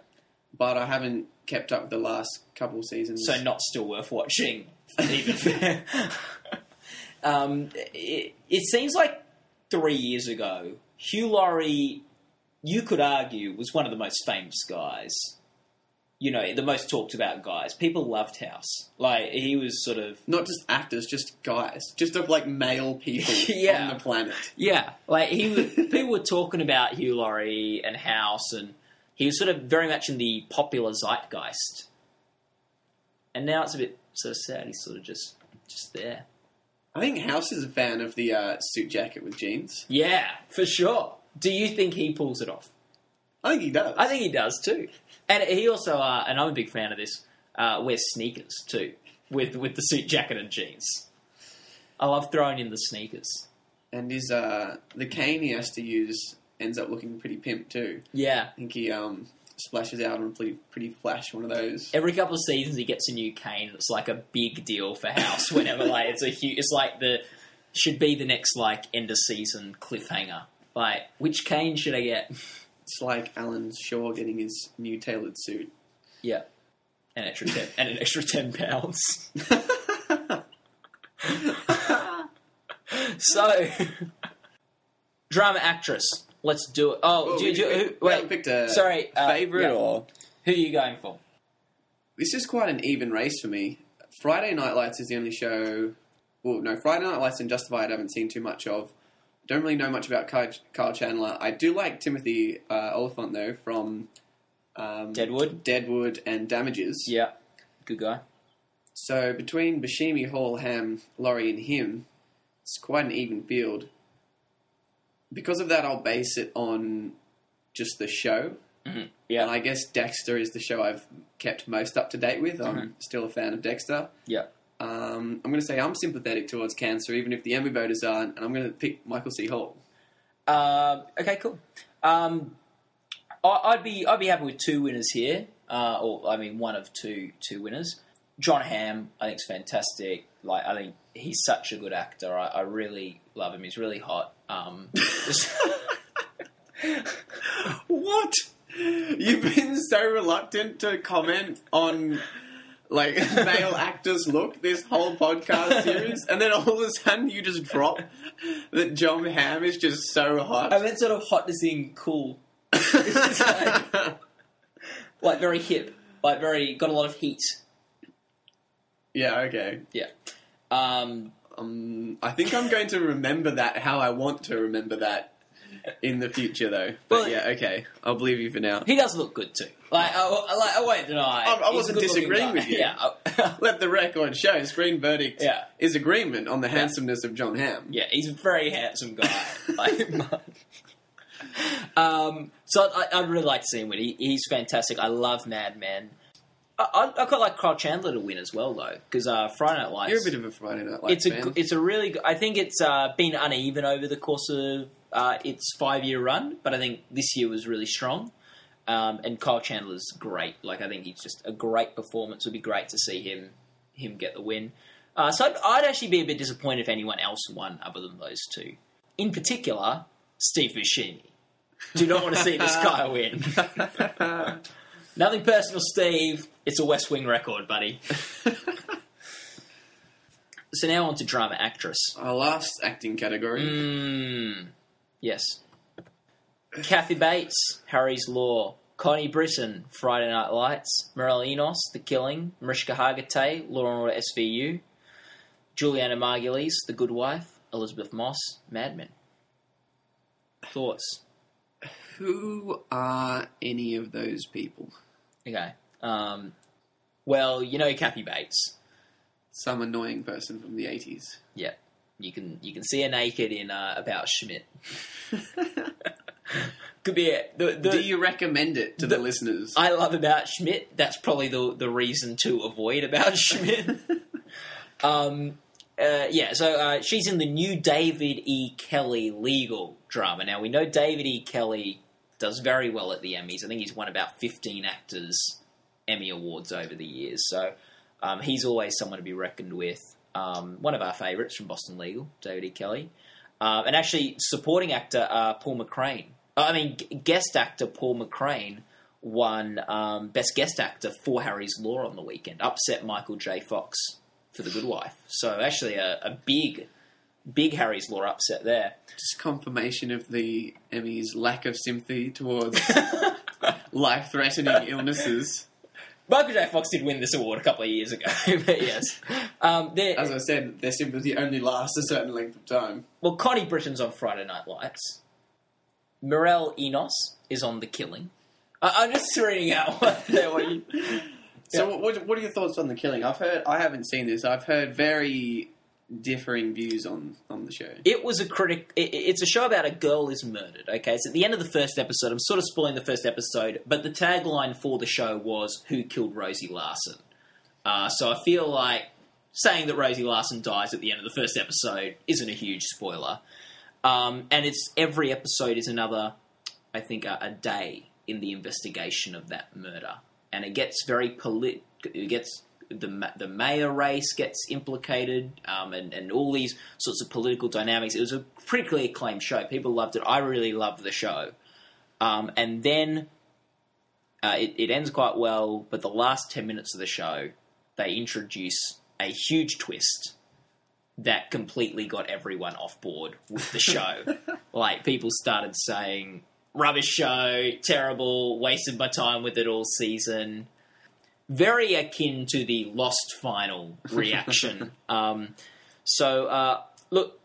But I haven't kept up with the last couple of seasons. so not still worth watching. Even um, it, it seems like three years ago, Hugh Laurie, you could argue, was one of the most famous guys. You know, the most talked about guys. People loved House. Like he was sort of not just actors, just guys, just of like male people Yeah. on the planet. Yeah, like he was, people were talking about Hugh Laurie and House, and he was sort of very much in the popular zeitgeist. And now it's a bit sort of sad. He's sort of just just there. I think House is a fan of the uh, suit jacket with jeans. Yeah, for sure. Do you think he pulls it off? I think he does. I think he does too. And he also, uh, and I'm a big fan of this, uh, wears sneakers too with with the suit jacket and jeans. I love throwing in the sneakers. and his uh, the cane he has to use ends up looking pretty pimp too. Yeah, I think he um, splashes out on a pretty pretty flash one of those. every couple of seasons he gets a new cane. It's like a big deal for House. Whenever like it's a huge, it's like the should be the next like end of season cliffhanger. Like which cane should I get? It's like Alan Shaw getting his new tailored suit. Yeah, an extra ten and an extra ten pounds. So, drama actress. Let's do it. Oh, Well, do, we- do, who, wait. picked a sorry, uh, favorite yeah. or Who are you going for? this is quite an even race for me. Friday Night Lights is the only show. Well, no, Friday Night Lights and Justified I haven't seen too much of. Don't really know much about Kyle, Kyle Chandler. I do like Timothy uh, Olyphant though from um, Deadwood. Deadwood and Damages. Yeah, good guy. So between Buscemi, Hall, Hamm, Laurie, and him, it's quite an even field. Because of that, I'll base it on just the show. Mhm. Yeah. And I guess Dexter is the show I've kept most up to date with. I'm Mhm. still a fan of Dexter. Yeah. Um, I'm going to say I'm sympathetic towards cancer, even if the Emmy voters aren't, and I'm going to pick Michael C. Hall. Uh, okay, cool. Um, I, I'd be I'd be happy with two winners here, uh, or I mean one of two two winners. Jon Hamm, I think is fantastic. Like I think he's such a good actor. I, I really love him. He's really hot. Um, just- What? You've been so reluctant to comment on like male actors look this whole podcast series, and then all of a sudden you just drop that Jon Hamm is just so hot. I meant sort of hot as in cool, like very hip, like very got a lot of heat. yeah, okay. Yeah. Um, Um, I think I'm going to remember that how I want to remember that in the future, though. But Well- yeah, okay. I'll believe you for now. he does look good too. Like I, like, I won't deny. I- I wasn't disagreeing with you. Yeah. Let the record show. Screen verdict Yeah. is agreement on the handsomeness of Jon Hamm. Yeah, he's a very handsome guy. like, um, so I, I'd really like to see him win. He, he's fantastic. I love Mad Men. I, I, I quite like Kyle Chandler to win as well, though, because uh, Friday Night Lights. You're a bit of a Friday Night Lights it's a fan. g- it's a really good, I think it's uh, been uneven over the course of uh, its five year run, but I think this year was really strong. Um, and Kyle Chandler's great. Like I think he's just a great performance. It would be great to see him him get the win. Uh, so I'd, I'd actually be a bit disappointed if anyone else won other than those two. In particular, Steve Buscemi. Do not want to see this guy win. Nothing personal, Steve. It's a West Wing record, buddy. So now on to drama actress. Our last acting category. Mm, yes. Kathy Bates, Harry's Law. Connie Britton, Friday Night Lights. Mireille Enos, The Killing. Mariska Hargitay, Law and Order SVU. Julianna Margulies, The Good Wife. Elisabeth Moss, Mad Men. Thoughts? Who are any of those people? Okay. Um, well, you know Kathy Bates. some annoying person from the 80s. Yeah, you can you can see her naked in uh, About Schmidt. Could be it. The, the, Do you recommend it to the, the- listeners? I love About Schmidt. That's probably the the reason to avoid About Schmidt. um, uh, yeah, so uh, she's in the new David E. Kelley legal drama. Now we know David E. Kelley does very well at the Emmys. I think he's won about fifteen actors Emmy awards over the years. So um, he's always someone to be reckoned with. Um, one of our favourites from Boston Legal, David E. Kelley, uh, and actually supporting actor uh, Paul McCrane. I mean, guest actor Paul McCrane won um, Best Guest Actor for Harry's Law on the weekend, upset Michael J. Fox for The Good Wife. So actually, a, a big, big Harry's Law upset there. Just confirmation of the Emmys' lack of sympathy towards life-threatening illnesses. Michael J. Fox did win this award a couple of years ago, but yes. Um, As I said, their sympathy only lasts a certain length of time. well, Connie Britton's on Friday Night Lights. Mireille Enos is on The Killing. I, I'm just reading out what, what you, So, Yeah. what, what are your thoughts on the killing? I've heard, I haven't seen this. I've heard very differing views on on the show. It was a critic. It, it's a show about a girl is murdered. Okay, so at the end of the first episode. I'm sort of spoiling the first episode, but the tagline for the show was "Who killed Rosie Larsen?" Uh, so I feel like saying that Rosie Larsen dies at the end of the first episode isn't a huge spoiler. Um, and it's every episode is another, I think, a, a day in the investigation of that murder, and it gets very polit. It gets the the mayor race gets implicated, um, and and all these sorts of political dynamics. It was a critically acclaimed show. People loved it. I really loved the show, um, and then uh, it, it ends quite well. But the last ten minutes of the show, they introduce a huge twist that completely got everyone off board with the show. like people started saying, "Rubbish show, terrible, wasted my time with it all season." Very akin to the Lost final reaction. um, so, uh, look,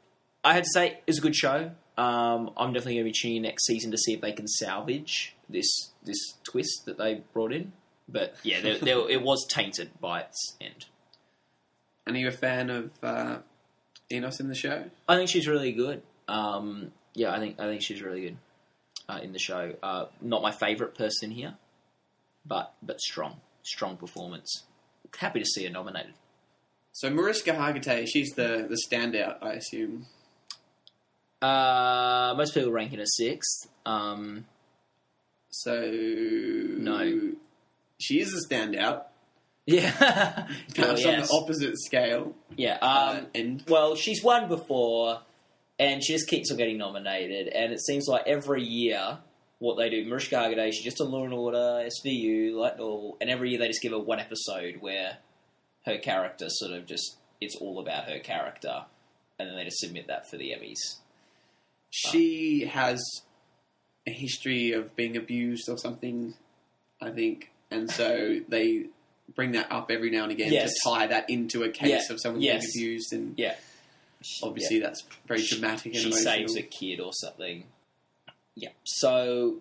I had to say it was a good show. Um, I'm definitely going to be tuning in next season to see if they can salvage this this twist that they brought in. But yeah, there, there, it was tainted by its end. And are you a fan of uh, Enos in the show? I think she's really good. Um, yeah, I think I think she's really good uh, in the show. Uh, not my favourite person here, but but strong, strong performance. Happy to see her nominated. So Mariska Hargitay, she's the the standout, I assume. Uh, most people rank it as sixth. Um, So No. she is a standout. Yeah, Perhaps on yes. the opposite scale. yeah. uh, Um, and well, she's won before, and she just keeps on getting nominated. And it seems like every year, what they do, Mariska Hargitay, she's just on Law and Order, SVU, Light Novel, and every year they just give her one episode where her character sort of just it's all about her character, and then they just submit that for the Emmys. she has a history of being abused or something, I think, and so they bring that up every now and again Yes. to tie that into a case Yeah. of someone Yes. being abused, and Yeah, obviously that's very dramatic and she saves a kid or something. Yeah. So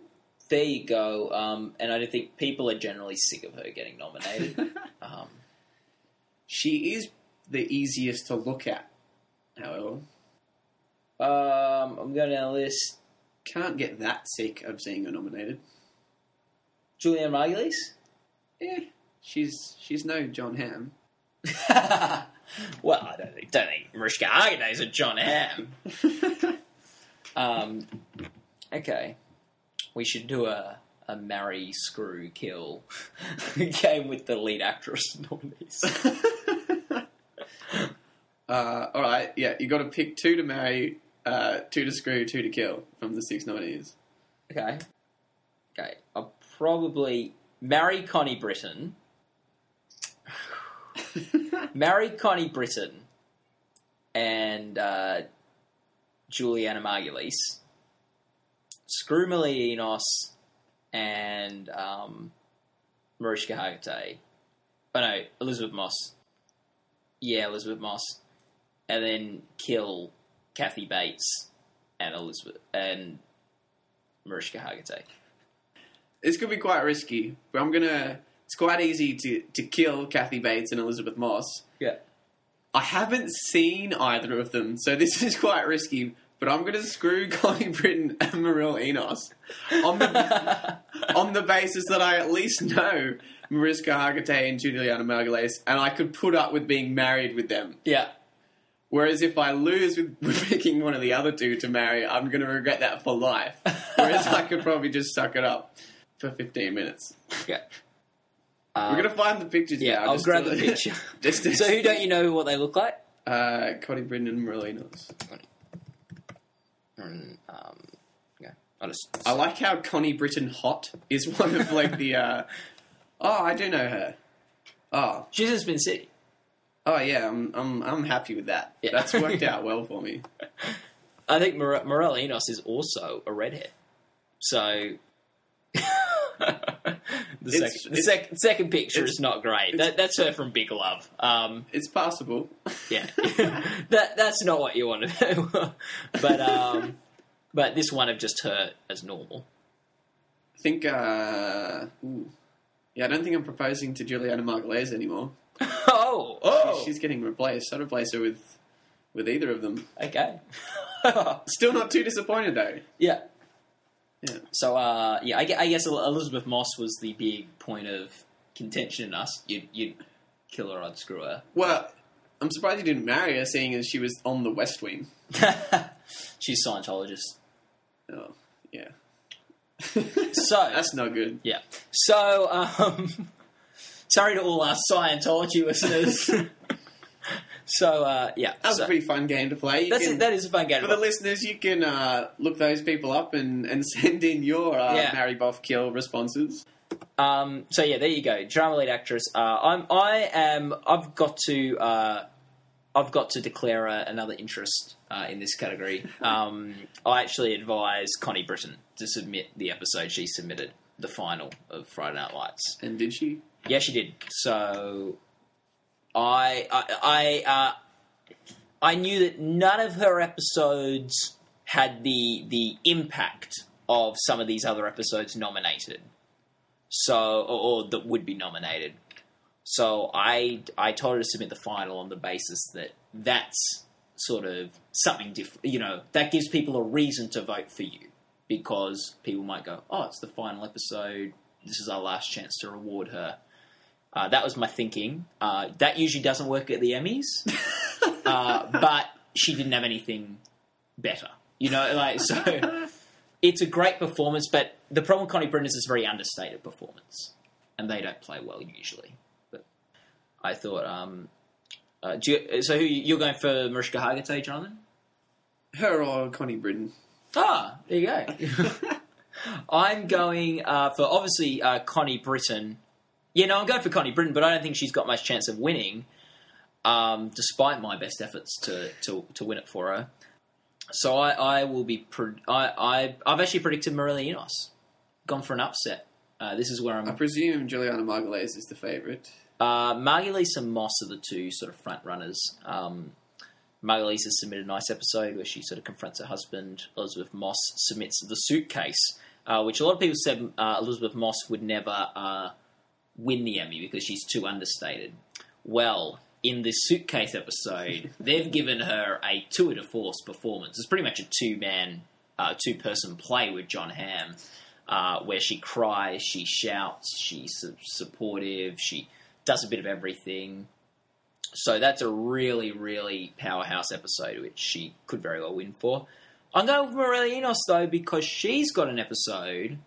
there you go. Um, and I don't think people are generally sick of her getting nominated. um, She is the easiest to look at, however. um, I'm going down the list. Can't get that sick of seeing her nominated. Julianna Margulies. Eh, she's she's no Jon Hamm. well, I don't think, don't think Mariska is a John Hamm. Um, okay, we should do a a marry, screw, kill game with the lead actress nominees. uh, all right, yeah, you got to pick two to marry, uh, two to screw, two to kill from the six nominees. Okay, okay, I'll probably marry Connie Britton. marry Connie Britton and uh, Julianna Margulies. Screw Mireille Enos and um, Mariska Hargitay. Oh no, Elisabeth Moss. Yeah, Elisabeth Moss. And then kill Kathy Bates and Elizabeth and Mariska Hargitay. This could be quite risky, but I'm gonna. It's quite easy to, to kill Kathy Bates and Elisabeth Moss. Yeah. I haven't seen either of them, so this is quite risky. But I'm going to screw Connie Britton and Mireille Enos on the on the basis that I at least know Mariska Hargitay and Julianna Margulies, and I could put up with being married with them. Yeah. Whereas if I lose with, picking one of the other two to marry, I'm going to regret that for life. Whereas I could probably just suck it up for 15 minutes. Yeah. We're going to find the pictures yeah, now. I'll grab to- the picture. just to- So who don't you know what they look like? Uh, Connie Britton and Um, yeah, I'll just. I like how Connie Britton Hot is one of like the. Uh, oh, I do know her. Oh, She's in Spin City. oh yeah, I'm I'm I'm happy with that. Yeah. That's worked out well for me. I think Mor- Mireille Enos is also a redhead. So. the, It's- second, the sec- second picture is not great. That, that's her from Big Love. Um, It's passable. yeah, that that's not what you want to do. but um, but this one of just her as normal. I think. Uh. Yeah, I don't think I'm proposing to Julianna Margulies anymore. oh, oh, She's getting replaced. I'd replace her with with either of them. okay. Still not too disappointed though. yeah. Yeah. So uh, yeah, I, gue- I guess Elisabeth Moss was the big point of contention in us. You'd, you'd kill her, I'd screw her. Well, I'm surprised you didn't marry her, seeing as she was on the West Wing. She's Scientologist. Oh, yeah. So That's not good. yeah. So um, sorry to all our Scientology listeners. So uh, yeah, That was so- a pretty fun game to play. You that's can- it, that is a fun game. for the listeners, you can uh, look those people up and, and send in your uh, Yeah. marry, buff, kill responses. Um, so yeah, there you go. Drama lead actress. Uh, I'm. I am. I've got to. Uh, I've got to declare a, another interest uh, in this category. Um, I actually advised Connie Britton to submit the episode she submitted, the final of Friday Night Lights. And did she? Yeah, she did. So I I I, uh, I knew that none of her episodes had the the impact of some of these other episodes nominated. So or, or that would be nominated. So I I told her to submit the final on the basis that that's sort of something different. You know, that gives people a reason to vote for you because people might go, "Oh, it's the final episode. This is our last chance to reward her." Uh, that was my thinking. Uh, that usually doesn't work at the Emmys, uh, but she didn't have anything better. You know, like so. It's a great performance, but the problem with Connie Britton is it's a very understated performance, and they don't play well usually. But I thought, um, uh, do you, so who you're going for Mariska Hargitay, Jonathan? Her or Connie Britton? Ah, there you go. I'm going uh, for obviously uh, Connie Britton. Yeah, no, I'm going for Connie Britton, but I don't think she's got much chance of winning, um, despite my best efforts to, to, to win it for her. So I, I will be. Pre- I, I I've actually predicted Mireille Enos, gone for an upset. Uh, this is where I'm. I'm. presume Julianna Margulies is the favourite. Uh, Margulies and Moss are the two sort of front runners. Um, Margulies has submitted a nice episode where she sort of confronts her husband. Elisabeth Moss submits the suitcase, uh, which a lot of people said uh, Elisabeth Moss would never uh, win the Emmy because she's too understated. Well, in this suitcase episode, they've given her a tour de force performance. It's pretty much a two man, uh, two person play with Jon Hamm, uh, where she cries, she shouts, she's su- supportive, she does a bit of everything. So that's a really, really powerhouse episode, which she could very well win for. I'm going with Enos though because she's got an episode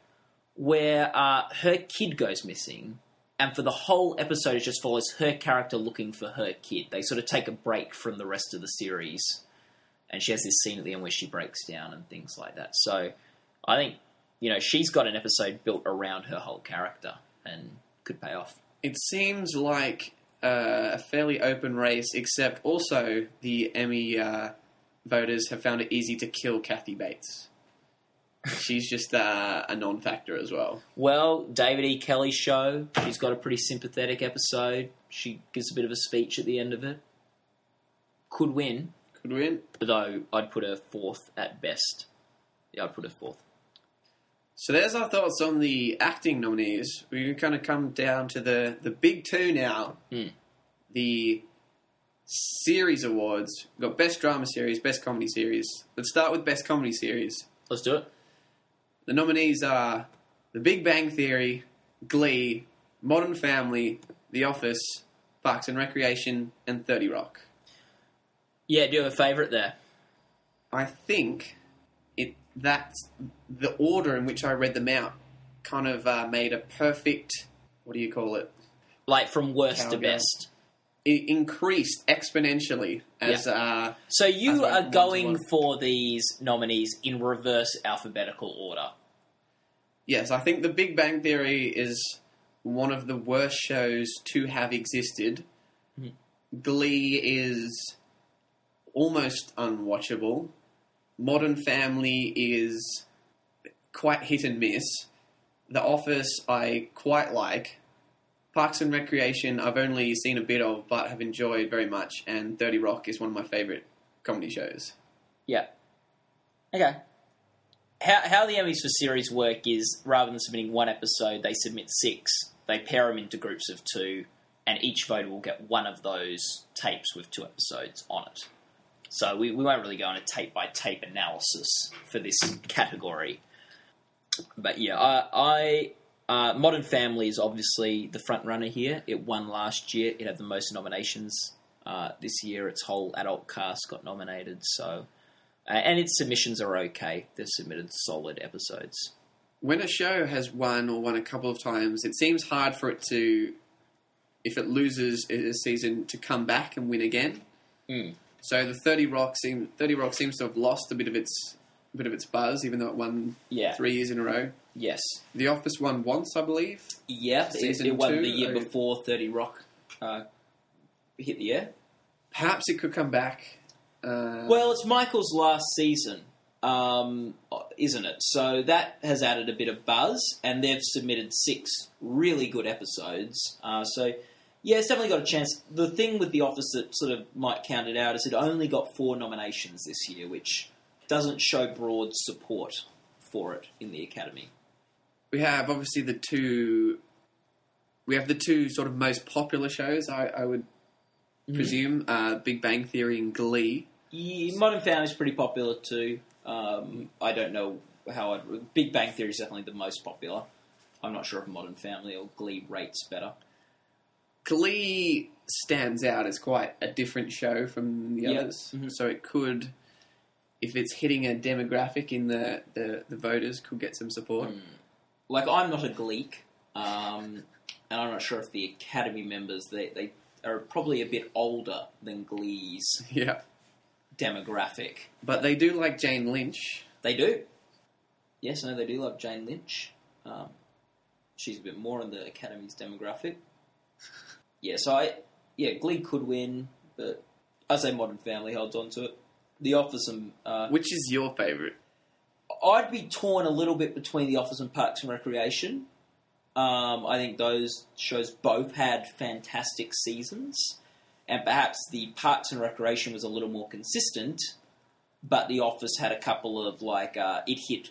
where uh, her kid goes missing, and for the whole episode, it just follows her character looking for her kid. They sort of take a break from the rest of the series, and she has this scene at the end where she breaks down and things like that. So I think you know she's got an episode built around her whole character and could pay off. It seems like uh, a fairly open race, except also the Emmy uh, voters have found it easy to kill Kathy Bates. She's just uh, a non-factor as well. Well, David E. Kelley's show, she's got a pretty sympathetic episode. She gives a bit of a speech at the end of it. Could win, Could win. though I'd put her fourth at best. Yeah, I'd put her fourth. So there's our thoughts on the acting nominees. We can kind of come down to the, the big two now. Mm. The series awards. We've got best drama series, best comedy series. Let's start with best comedy series. Let's do it. The nominees are The Big Bang Theory, Glee, Modern Family, The Office, Parks and Recreation, and 30 Rock. Yeah, do you have a favourite there? I think it that the order in which I read them out kind of uh, made a perfect. What do you call it? Like from worst to best. Increased exponentially as uh, So you are going for these nominees in reverse alphabetical order. yes. I think The Big Bang Theory is one of the worst shows to have existed. Mhm. Glee is almost unwatchable. Modern Family is quite hit and miss. The Office I quite like. Parks and Recreation I've only seen a bit of but have enjoyed very much. And 30 Rock is one of my favourite comedy shows. Yeah. Okay. How, how the Emmys for series work is rather than submitting one episode, they submit six. They pair them into groups of two, and each voter will get one of those tapes with two episodes on it. So we, we won't really go on a tape by tape analysis for this category. But yeah, I, I uh, Modern Family is obviously the front runner here. It won last year. It had the most nominations uh, this year. Its whole adult cast got nominated. So, uh, and its submissions are okay. They've submitted solid episodes. when a show has won or won a couple of times, it seems hard for it to, if it loses a season, to come back and win again. Mm. So the Thirty Rock seem Thirty Rock seems to have lost a bit of its bit of its buzz, even though it won Yeah. three years in a row. Yes. The Office won once, I believe. Yep. It, it won two, the year I- before Thirty Rock uh, hit the air. Perhaps it could come back. Uh, Well, it's Michael's last season, um, isn't it? So that has added a bit of buzz, and they've submitted six really good episodes. Uh, so, yeah, it's definitely got a chance. The thing with The Office that sort of might count it out is it only got four nominations this year, which doesn't show broad support for it in the Academy. we have obviously the two. We have the two sort of most popular shows. I, I would Mm-hmm. presume uh, Big Bang Theory and Glee. Yeah, Modern Family is pretty popular too. Um, I don't know how I'd. Big Bang Theory is definitely the most popular. I'm not sure if Modern Family or Glee rates better. Glee stands out as quite a different show from the Yep. others. Mhm. So it could, if it's hitting a demographic in the, the, the voters, could get some support. Mm. Like I'm not a Gleek, um, and I'm not sure if the Academy members they, they are probably a bit older than Glee's Yeah. demographic. But they do like Jane Lynch. They do. Yes, no, they do love Jane Lynch. Um, she's a bit more in the Academy's demographic. Yeah, so I yeah, Glee could win, but I say Modern Family holds on to it. The Office and uh, Which is your favourite? I'd be torn a little bit between The Office and Parks and Recreation. Um, I think those shows both had fantastic seasons, and perhaps the Parks and Recreation was a little more consistent, but The Office had a couple of like uh, it hit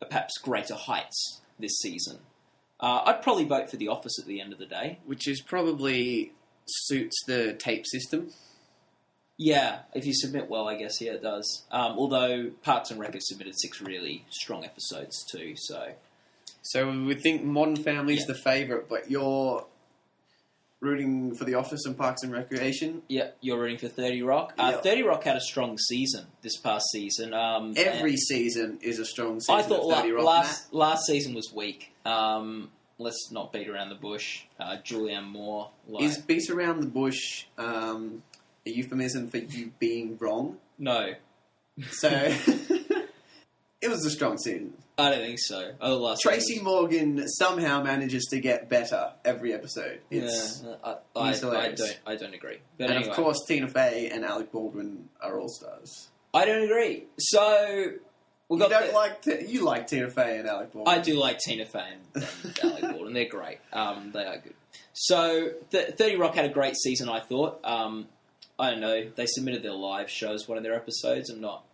perhaps greater heights this season. Uh, I'd probably vote for The Office at the end of the day. Which is probably suits the tape system. Yeah, if you submit well, I guess yeah, it does. Um, although Parks and Rec have submitted six really strong episodes too, so So we would think Modern Family's Yeah. the favourite, but you're rooting for The Office and Parks and Recreation. Yeah, you're rooting for Thirty Rock. Uh, Yeah. Thirty Rock had a strong season this past season. Um, Every and season is a strong season. I thought of la- 30 Rock. last last season was weak. Um, let's not beat around the bush. Uh, Julianne Moore, like, Is beat around the bush um, a euphemism for you being wrong? no, So it was a strong season. I don't think so. Oh, last Tracy season Morgan somehow manages to get better every episode. It's, yeah, I, I, I don't. I don't agree. But and anyway, of course, Tina Fey and Alec Baldwin are all stars. I don't agree. So we You got. don't the- like you like Tina Fey and Alec Baldwin. I do like Tina Fey and, and Alec Baldwin. They're great. Um, they are good. So, th- 30 Rock had a great season, I thought. Um, I don't know. They submitted their live shows, one of their episodes. I'm not.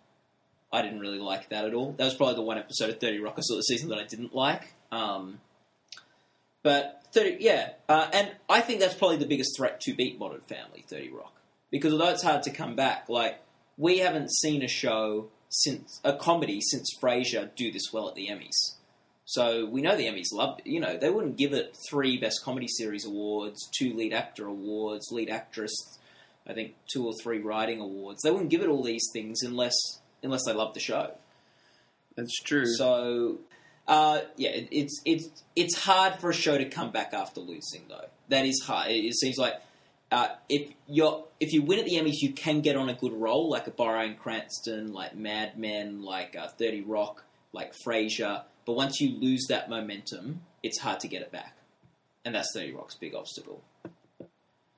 I didn't really like that at all. That was probably the one episode of 30 Rock I saw this season that I didn't like. Um, but 30, yeah. Uh, and I think that's probably the biggest threat to beat Modern Family, 30 Rock. because although it's hard to come back, like we haven't seen a show since a comedy since Frasier do this well at the Emmys. So we know the Emmys love you know they wouldn't give it three best comedy series awards, two lead actor awards, lead actress, I think two or three writing awards. They wouldn't give it all these things unless unless they love the show. That's true. So, uh, yeah, it, it's it's it's hard for a show to come back after losing, though. That is hard. It, it seems like uh, if you're if you win at the Emmys, you can get on a good roll, like a Bryan Cranston, like Mad Men, like uh, Thirty Rock, like Frasier. But once you lose that momentum, it's hard to get it back, and that's Thirty Rock's big obstacle.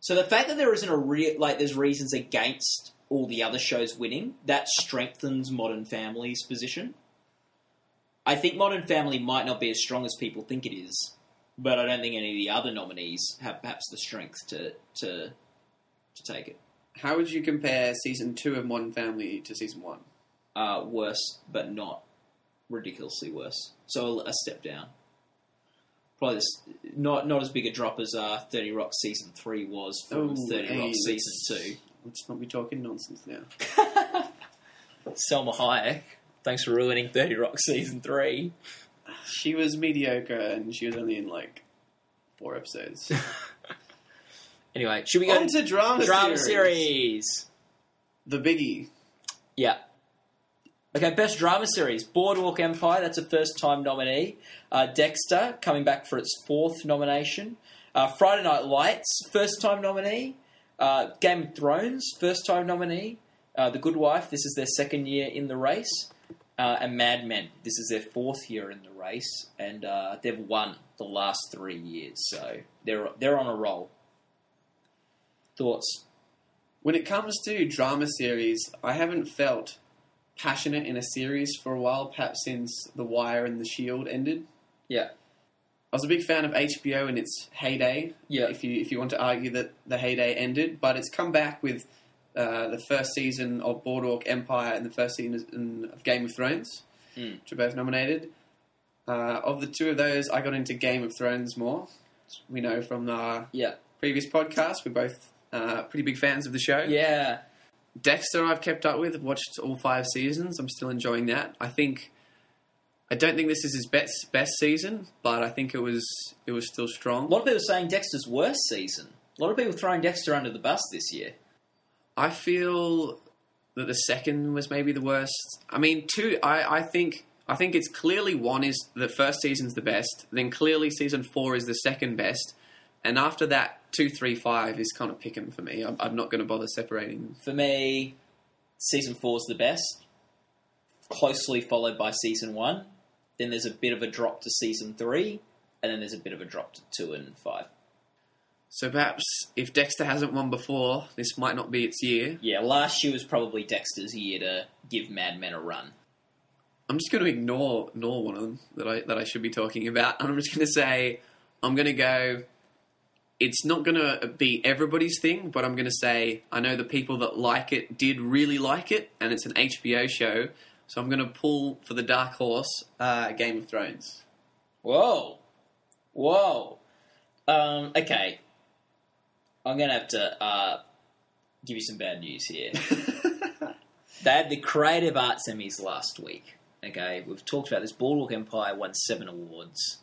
So the fact that there isn't a real like there's reasons against all the other shows winning that strengthens Modern Family's position. I think Modern Family might not be as strong as people think it is, but I don't think any of the other nominees have perhaps the strength to to to take it. How would you compare season two of Modern Family to season one? Uh, worse, but not ridiculously worse. So a, a step down. Probably this, not not as big a drop as uh, Thirty Rock season three was from Oh, Thirty hey, Rock season two. Let's not be talking nonsense now. Salma Hayek, thanks for ruining Thirty Rock season three. She was mediocre, and she was only in like four episodes. Anyway, should we go On to to drama, drama series. series? The biggie. Yeah. Okay, best drama series: Boardwalk Empire. That's a first-time nominee. Uh, Dexter coming back for its fourth nomination. Uh, Friday Night Lights, first-time nominee. Uh, Game of Thrones, first-time nominee. Uh, the Good Wife. This is their second year in the race. Uh, and Mad Men. This is their fourth year in the race, and uh, they've won the last three years. So they're they're on a roll. Thoughts? When it comes to drama series, I haven't felt passionate in a series for a while, perhaps since The Wire and The Shield ended. Yeah. I was a big fan of HBO in its heyday. Yeah. If you if you want to argue that the heyday ended, but it's come back with uh, the first season of Boardwalk Empire and the first season of Game of Thrones, Mm. which are both nominated. Uh, of the two of those, I got into Game of Thrones more. We know from our Yeah. previous podcast, we're both uh, pretty big fans of the show. Yeah. Dexter, I've kept up with. I've watched all five seasons. I'm still enjoying that. I think. I don't think this is his best best season, but I think it was it was still strong. A lot of people saying Dexter's worst season. A lot of people throwing Dexter under the bus this year. I feel that the second was maybe the worst. I mean, two. I, I think I think it's clearly one is the first season's the best. Then clearly season four is the second best, and after that, two, three, five is kind of picking for me. I'm, I'm not going to bother separating. For me, season four is the best, closely followed by season one. Then there's a bit of a drop to season three, and then there's a bit of a drop to two and five. So perhaps if Dexter hasn't won before, this might not be its year. Yeah, last year was probably Dexter's year to give Mad Men a run. I'm just going to ignore ignore one of them that I that I should be talking about, and I'm just going to say I'm going to go. It's not going to be everybody's thing, but I'm going to say I know the people that like it did really like it, and it's an HBO show, so I'm going to pull for the dark horse, uh, Game of Thrones. Whoa, whoa. Um, okay, I'm gonna have to uh, give you some bad news here. They had the Creative Arts Emmys last week. Okay, we've talked about this. Boardwalk Empire won seven awards.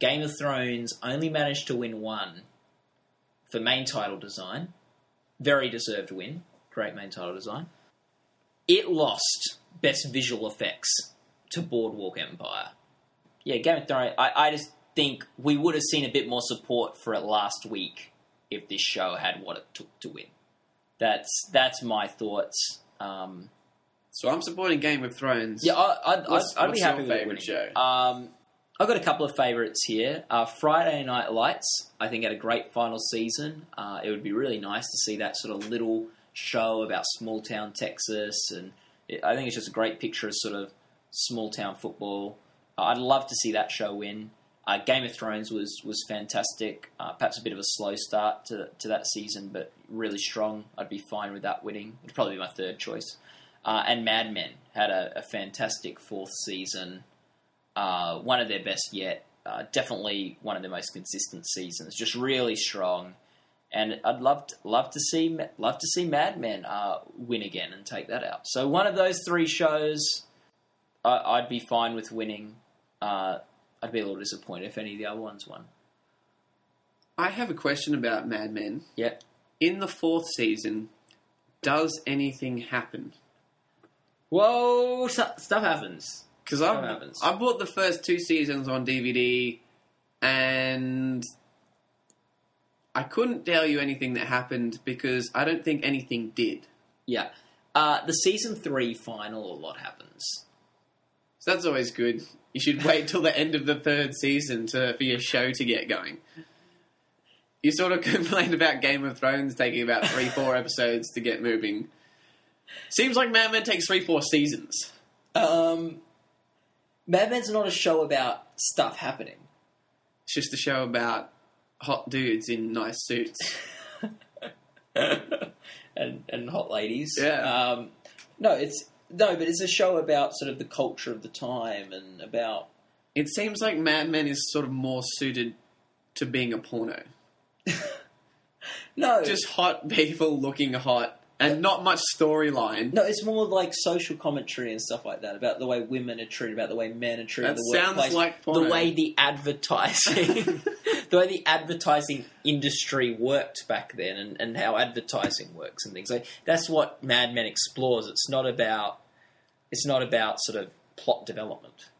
Game of Thrones only managed to win one for main title design. Very deserved win. Great main title design. It lost best visual effects to Boardwalk Empire. Yeah, Game of Thrones. I, I just think we would have seen a bit more support for it last week if this show had what it took to win. That's that's my thoughts. Um, so I'm supporting Game of Thrones. yeah, I, I'd be happy with it winning. show? Um, I've got a couple of favourites here. Uh, Friday Night Lights, I think, had a great final season. Uh, it would be really nice to see that sort of little show about small town Texas, and it, I think it's just a great picture of sort of small town football. Uh, I'd love to see that show win. Uh, Game of Thrones was was fantastic. Uh, perhaps a bit of a slow start to to that season, but really strong. I'd be fine with that winning. It'd probably be my third choice. Uh, and Mad Men had a, a fantastic fourth season, uh, one of their best yet. Uh, definitely one of their most consistent seasons. Just really strong. and I'd love to, love to see love to see Mad Men uh, win again and take that out. So one of those three shows, I, I'd be fine with winning. Uh, I'd be a little disappointed if any of the other ones won. I have a question about Mad Men. Yeah. In the fourth season, does anything happen? Whoa, stu- stuff happens. Because I? I bought the first two seasons on DVD, and I couldn't tell you anything that happened because I don't think anything did. Yeah. Uh, the season three final, a lot happens. So that's always good. You should wait till the end of the third season to for your show to get going. You sort of complained about Game of Thrones taking about three, four episodes to get moving. Seems like Mad Men takes three, four seasons. Um, Mad Men's not a show about stuff happening. It's just a show about hot dudes in nice suits. and and hot ladies. Yeah. Um, no, it's no, but it's a show about sort of the culture of the time and about It seems like Mad Men is sort of more suited to being a porno. no, Just hot people looking hot and not much storyline. no. It's more like social commentary and stuff like that about the way women are treated, about the way men are treated. That the sounds workplace, like the way the advertising, the way the advertising industry worked back then, and, and how advertising works and things. Like that's what Mad Men explores. It's not about. It's not about sort of plot development.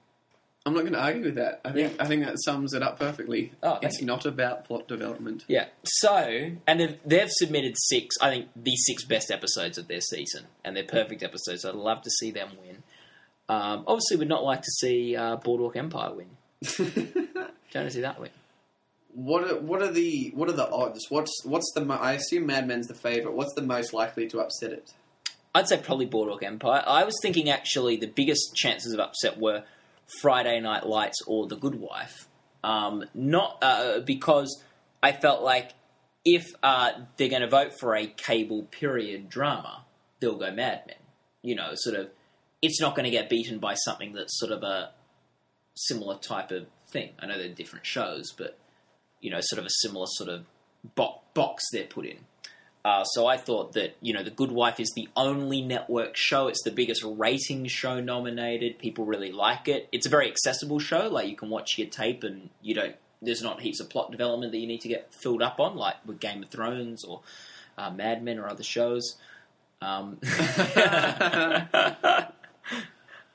I'm not going to argue with that. I think I think that sums it up perfectly. Oh, thank it's you. not about plot development. Yeah. So, and they've, they've submitted six, I think, the six best episodes of their season, and they're perfect episodes. I'd love to see them win. Um, obviously, would not like to see uh, Boardwalk Empire win. Don't want to see that win. what are what are the what are the odds? What's what's the mo- I assume Mad Men's the favorite. What's the most likely to upset it? I'd say probably Boardwalk Empire. I was thinking actually the biggest chances of upset were Friday Night Lights or The Good Wife. Um, not uh, because I felt like if uh, they're going to vote for a cable period drama, they'll go Mad Men. You know, sort of, it's not going to get beaten by something that's sort of a similar type of thing. I know they're different shows, but you know, sort of a similar sort of bo- box they're put in. Uh, so I thought that you know the Good Wife is the only network show. It's the biggest rating show nominated. People really like it. It's a very accessible show. Like you can watch your tape and you don't. There's not heaps of plot development that you need to get filled up on, like with Game of Thrones or uh, Mad Men or other shows. Um,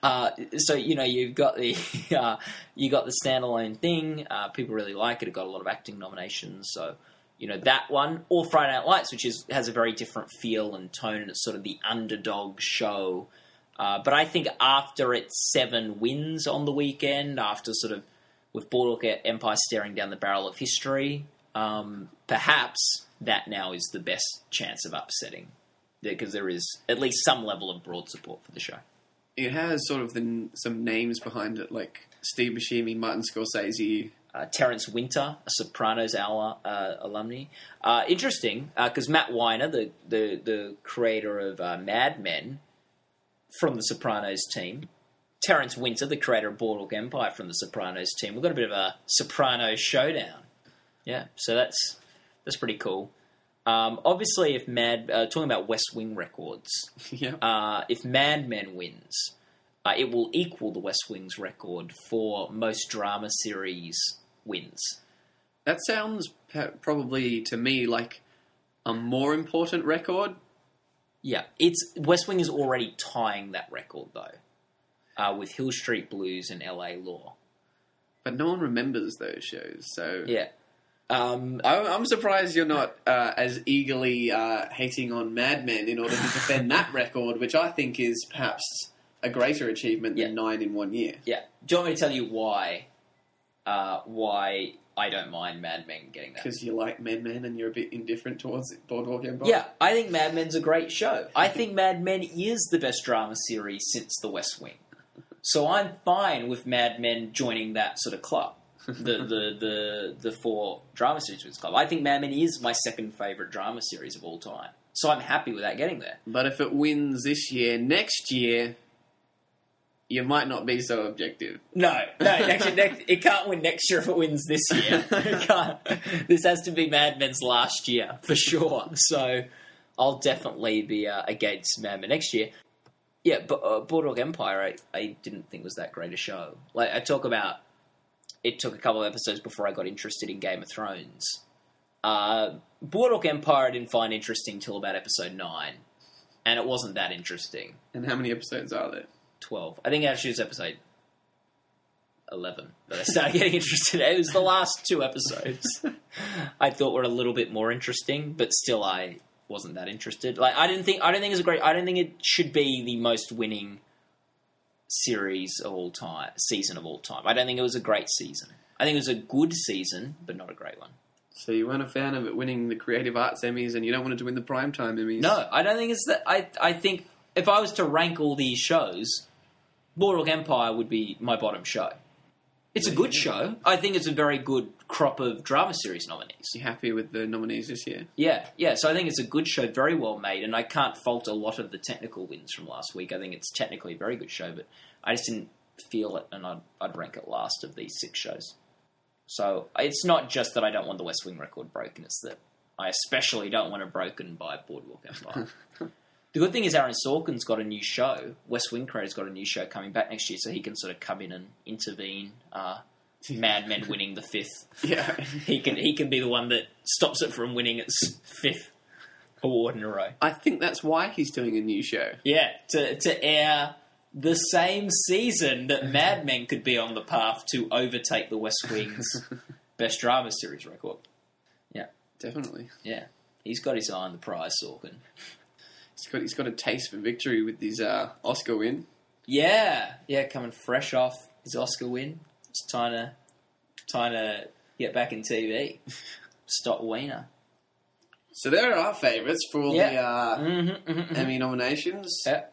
uh, so you know you've got the uh, you got the standalone thing. Uh, people really like it. It got a lot of acting nominations. So you know that one or Friday Night Lights, which is has a very different feel and tone, and it's sort of the underdog show. Uh, but I think after its seven wins on the weekend, after sort of with Boardwalk Empire staring down the barrel of history, um, perhaps that now is the best chance of upsetting because there is at least some level of broad support for the show. It has sort of the, some names behind it, like Steve Buscemi, Martin Scorsese. Uh, Terrence Winter, a Sopranos hour uh, alumni. Uh, interesting because Matt Weiner, the, the the creator of uh, Mad Men, from the Sopranos team. Terrence Winter, the creator of Boardwalk Empire, from the Sopranos team. We've got a bit of a Sopranos showdown. Yeah, so that's that's pretty cool. Um, obviously, if Mad uh, talking about West Wing records, yeah. uh, if Mad Men wins, uh, it will equal the West Wing's record for most drama series wins. That sounds probably to me like a more important record. Yeah, it's West Wing is already tying that record though, uh, with Hill Street Blues and L.A. Law. But no one remembers those shows, so Yeah, um, I'm, I'm surprised you're not uh, as eagerly uh, hating on Mad Men in order to defend that record, which I think is perhaps a greater achievement than Yeah. nine in one year. yeah. Do you want me to tell you why? Uh, why I don't mind Mad Men getting that? Because you like Mad Men and you're a bit indifferent towards Boardwalk Empire. Yeah, I think Mad Men's a great show. I think Mad Men is the best drama series since The West Wing. So I'm fine with Mad Men joining that sort of club. the, the the the four drama series club. I think Mad Men is my second favorite drama series of all time. So I'm happy with that getting there. But if it wins this year, next year, you might not be so objective. No, no. Actually, next, it can't win next year if it wins this year. It can't. This has to be Mad Men's last year for sure. So I'll definitely be uh, against Mad Men next year. Yeah, but uh, Boardwalk Empire, I, I didn't think was that great a show. Like I talk about, it took a couple of episodes before I got interested in Game of Thrones. Uh, Boardwalk Empire, I didn't find interesting till about episode nine, and it wasn't that interesting. And how many episodes are there? 12. I think actually it was episode 11 that I started getting interested. It was the last two episodes I thought were a little bit more interesting, but still I wasn't that interested. Like I didn't think I don't think it's a great I don't think it should be the most winning series of all time, season of all time. I don't think it was a great season. I think it was a good season, but not a great one. So you weren't a fan of it winning the Creative Arts Emmys, and you don't want it to win the Primetime Emmys. No, I don't think it's that. I I think if I was to rank all these shows, Boardwalk Empire would be my bottom show. It's a good show. I think it's a very good crop of drama series nominees. You happy with the nominees this year? Yeah, yeah. So I think it's a good show, very well made, and I can't fault a lot of the technical wins from last week. I think it's technically a very good show, but I just didn't feel it, and I'd, I'd rank it last of these six shows. So it's not just that I don't want the West Wing record broken; it's that I especially don't want it broken by Boardwalk Empire. the good thing is Aaron Sorkin's got a new show. West Wing creator's got a new show coming back next year, so he can sort of come in and intervene. Uh, Mad Men winning the fifth Yeah. he can he can be the one that stops it from winning its fifth award in a row. I think that's why he's doing a new show. Yeah, to to air the same season that Mad Men could be on the path to overtake the West Wing's best drama series record. Yeah, definitely. Yeah, he's got his eye on the prize, Sorkin. He's got he's got a taste for victory with his uh, Oscar win. Yeah, yeah, coming fresh off his Oscar win. It's time to time to get back in TV. Stop Weiner. So there are our favourites for all Yeah. the uh, Mm-hmm, mm-hmm, Emmy nominations. Yeah.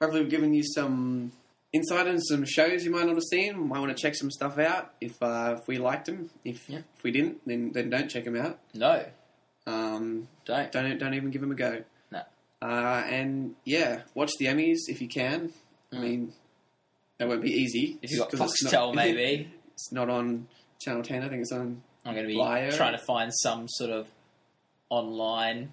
Hopefully, we've given you some insight into some shows you might not have seen. Might want to check some stuff out if uh, if we liked them. If Yeah. if we didn't, then then don't check them out. No, Um, don't. don't don't even give them a go. Uh, and yeah, watch the Emmys if you can. I Mm. mean, that won't be easy. If you got it's not- Foxtel, maybe. it's not on Channel Ten. I think it's on. I'm going to be trying to find some sort of online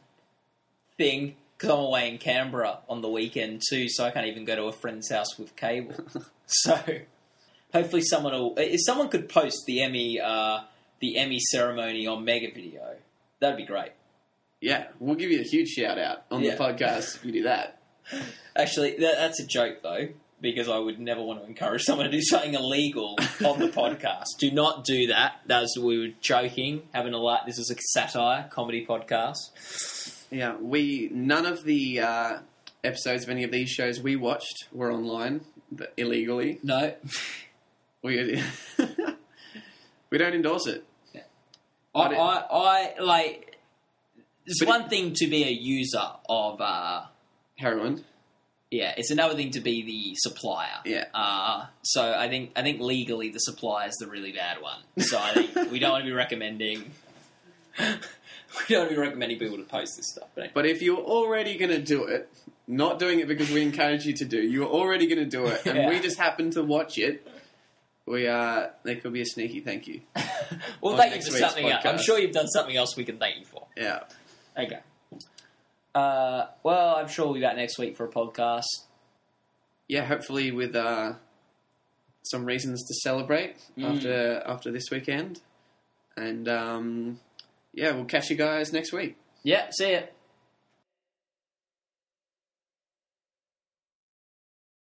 thing because I'm away in Canberra on the weekend too, so I can't even go to a friend's house with cable. so hopefully someone will. If someone could post the Emmy, uh, the Emmy ceremony on Megavideo, that'd be great. Yeah, we'll give you a huge shout out on Yeah. the podcast if you do that. Actually, that, that's a joke though. Because I would never want to encourage someone to do something illegal on the podcast. Do not do that. That's we were joking, having a laugh. This is a satire comedy podcast. Yeah, we none of the uh, episodes of any of these shows we watched were online but illegally. No, We we don't endorse it. I, I, I like. It's But it- one thing to be a user of, uh, Heroin. yeah. It's another thing to be the supplier. Yeah. Uh, so I think I think legally the supplier is the really bad one. So I think we don't want to be recommending. we don't want to be recommending people to post this stuff. But But if you're already going to do it, not doing it because we encourage you to do, you're already going to do it, and Yeah. we just happen to watch it. We uh, there could be a sneaky thank you. well, thank you for something else. I'm sure you've done something else we can thank you for. Yeah, Okay. Uh, well, I'm sure we'll be back next week for a podcast. yeah. Hopefully with uh, some reasons to celebrate Mm. after after this weekend, and um, yeah, we'll catch you guys next week. Yeah, see ya.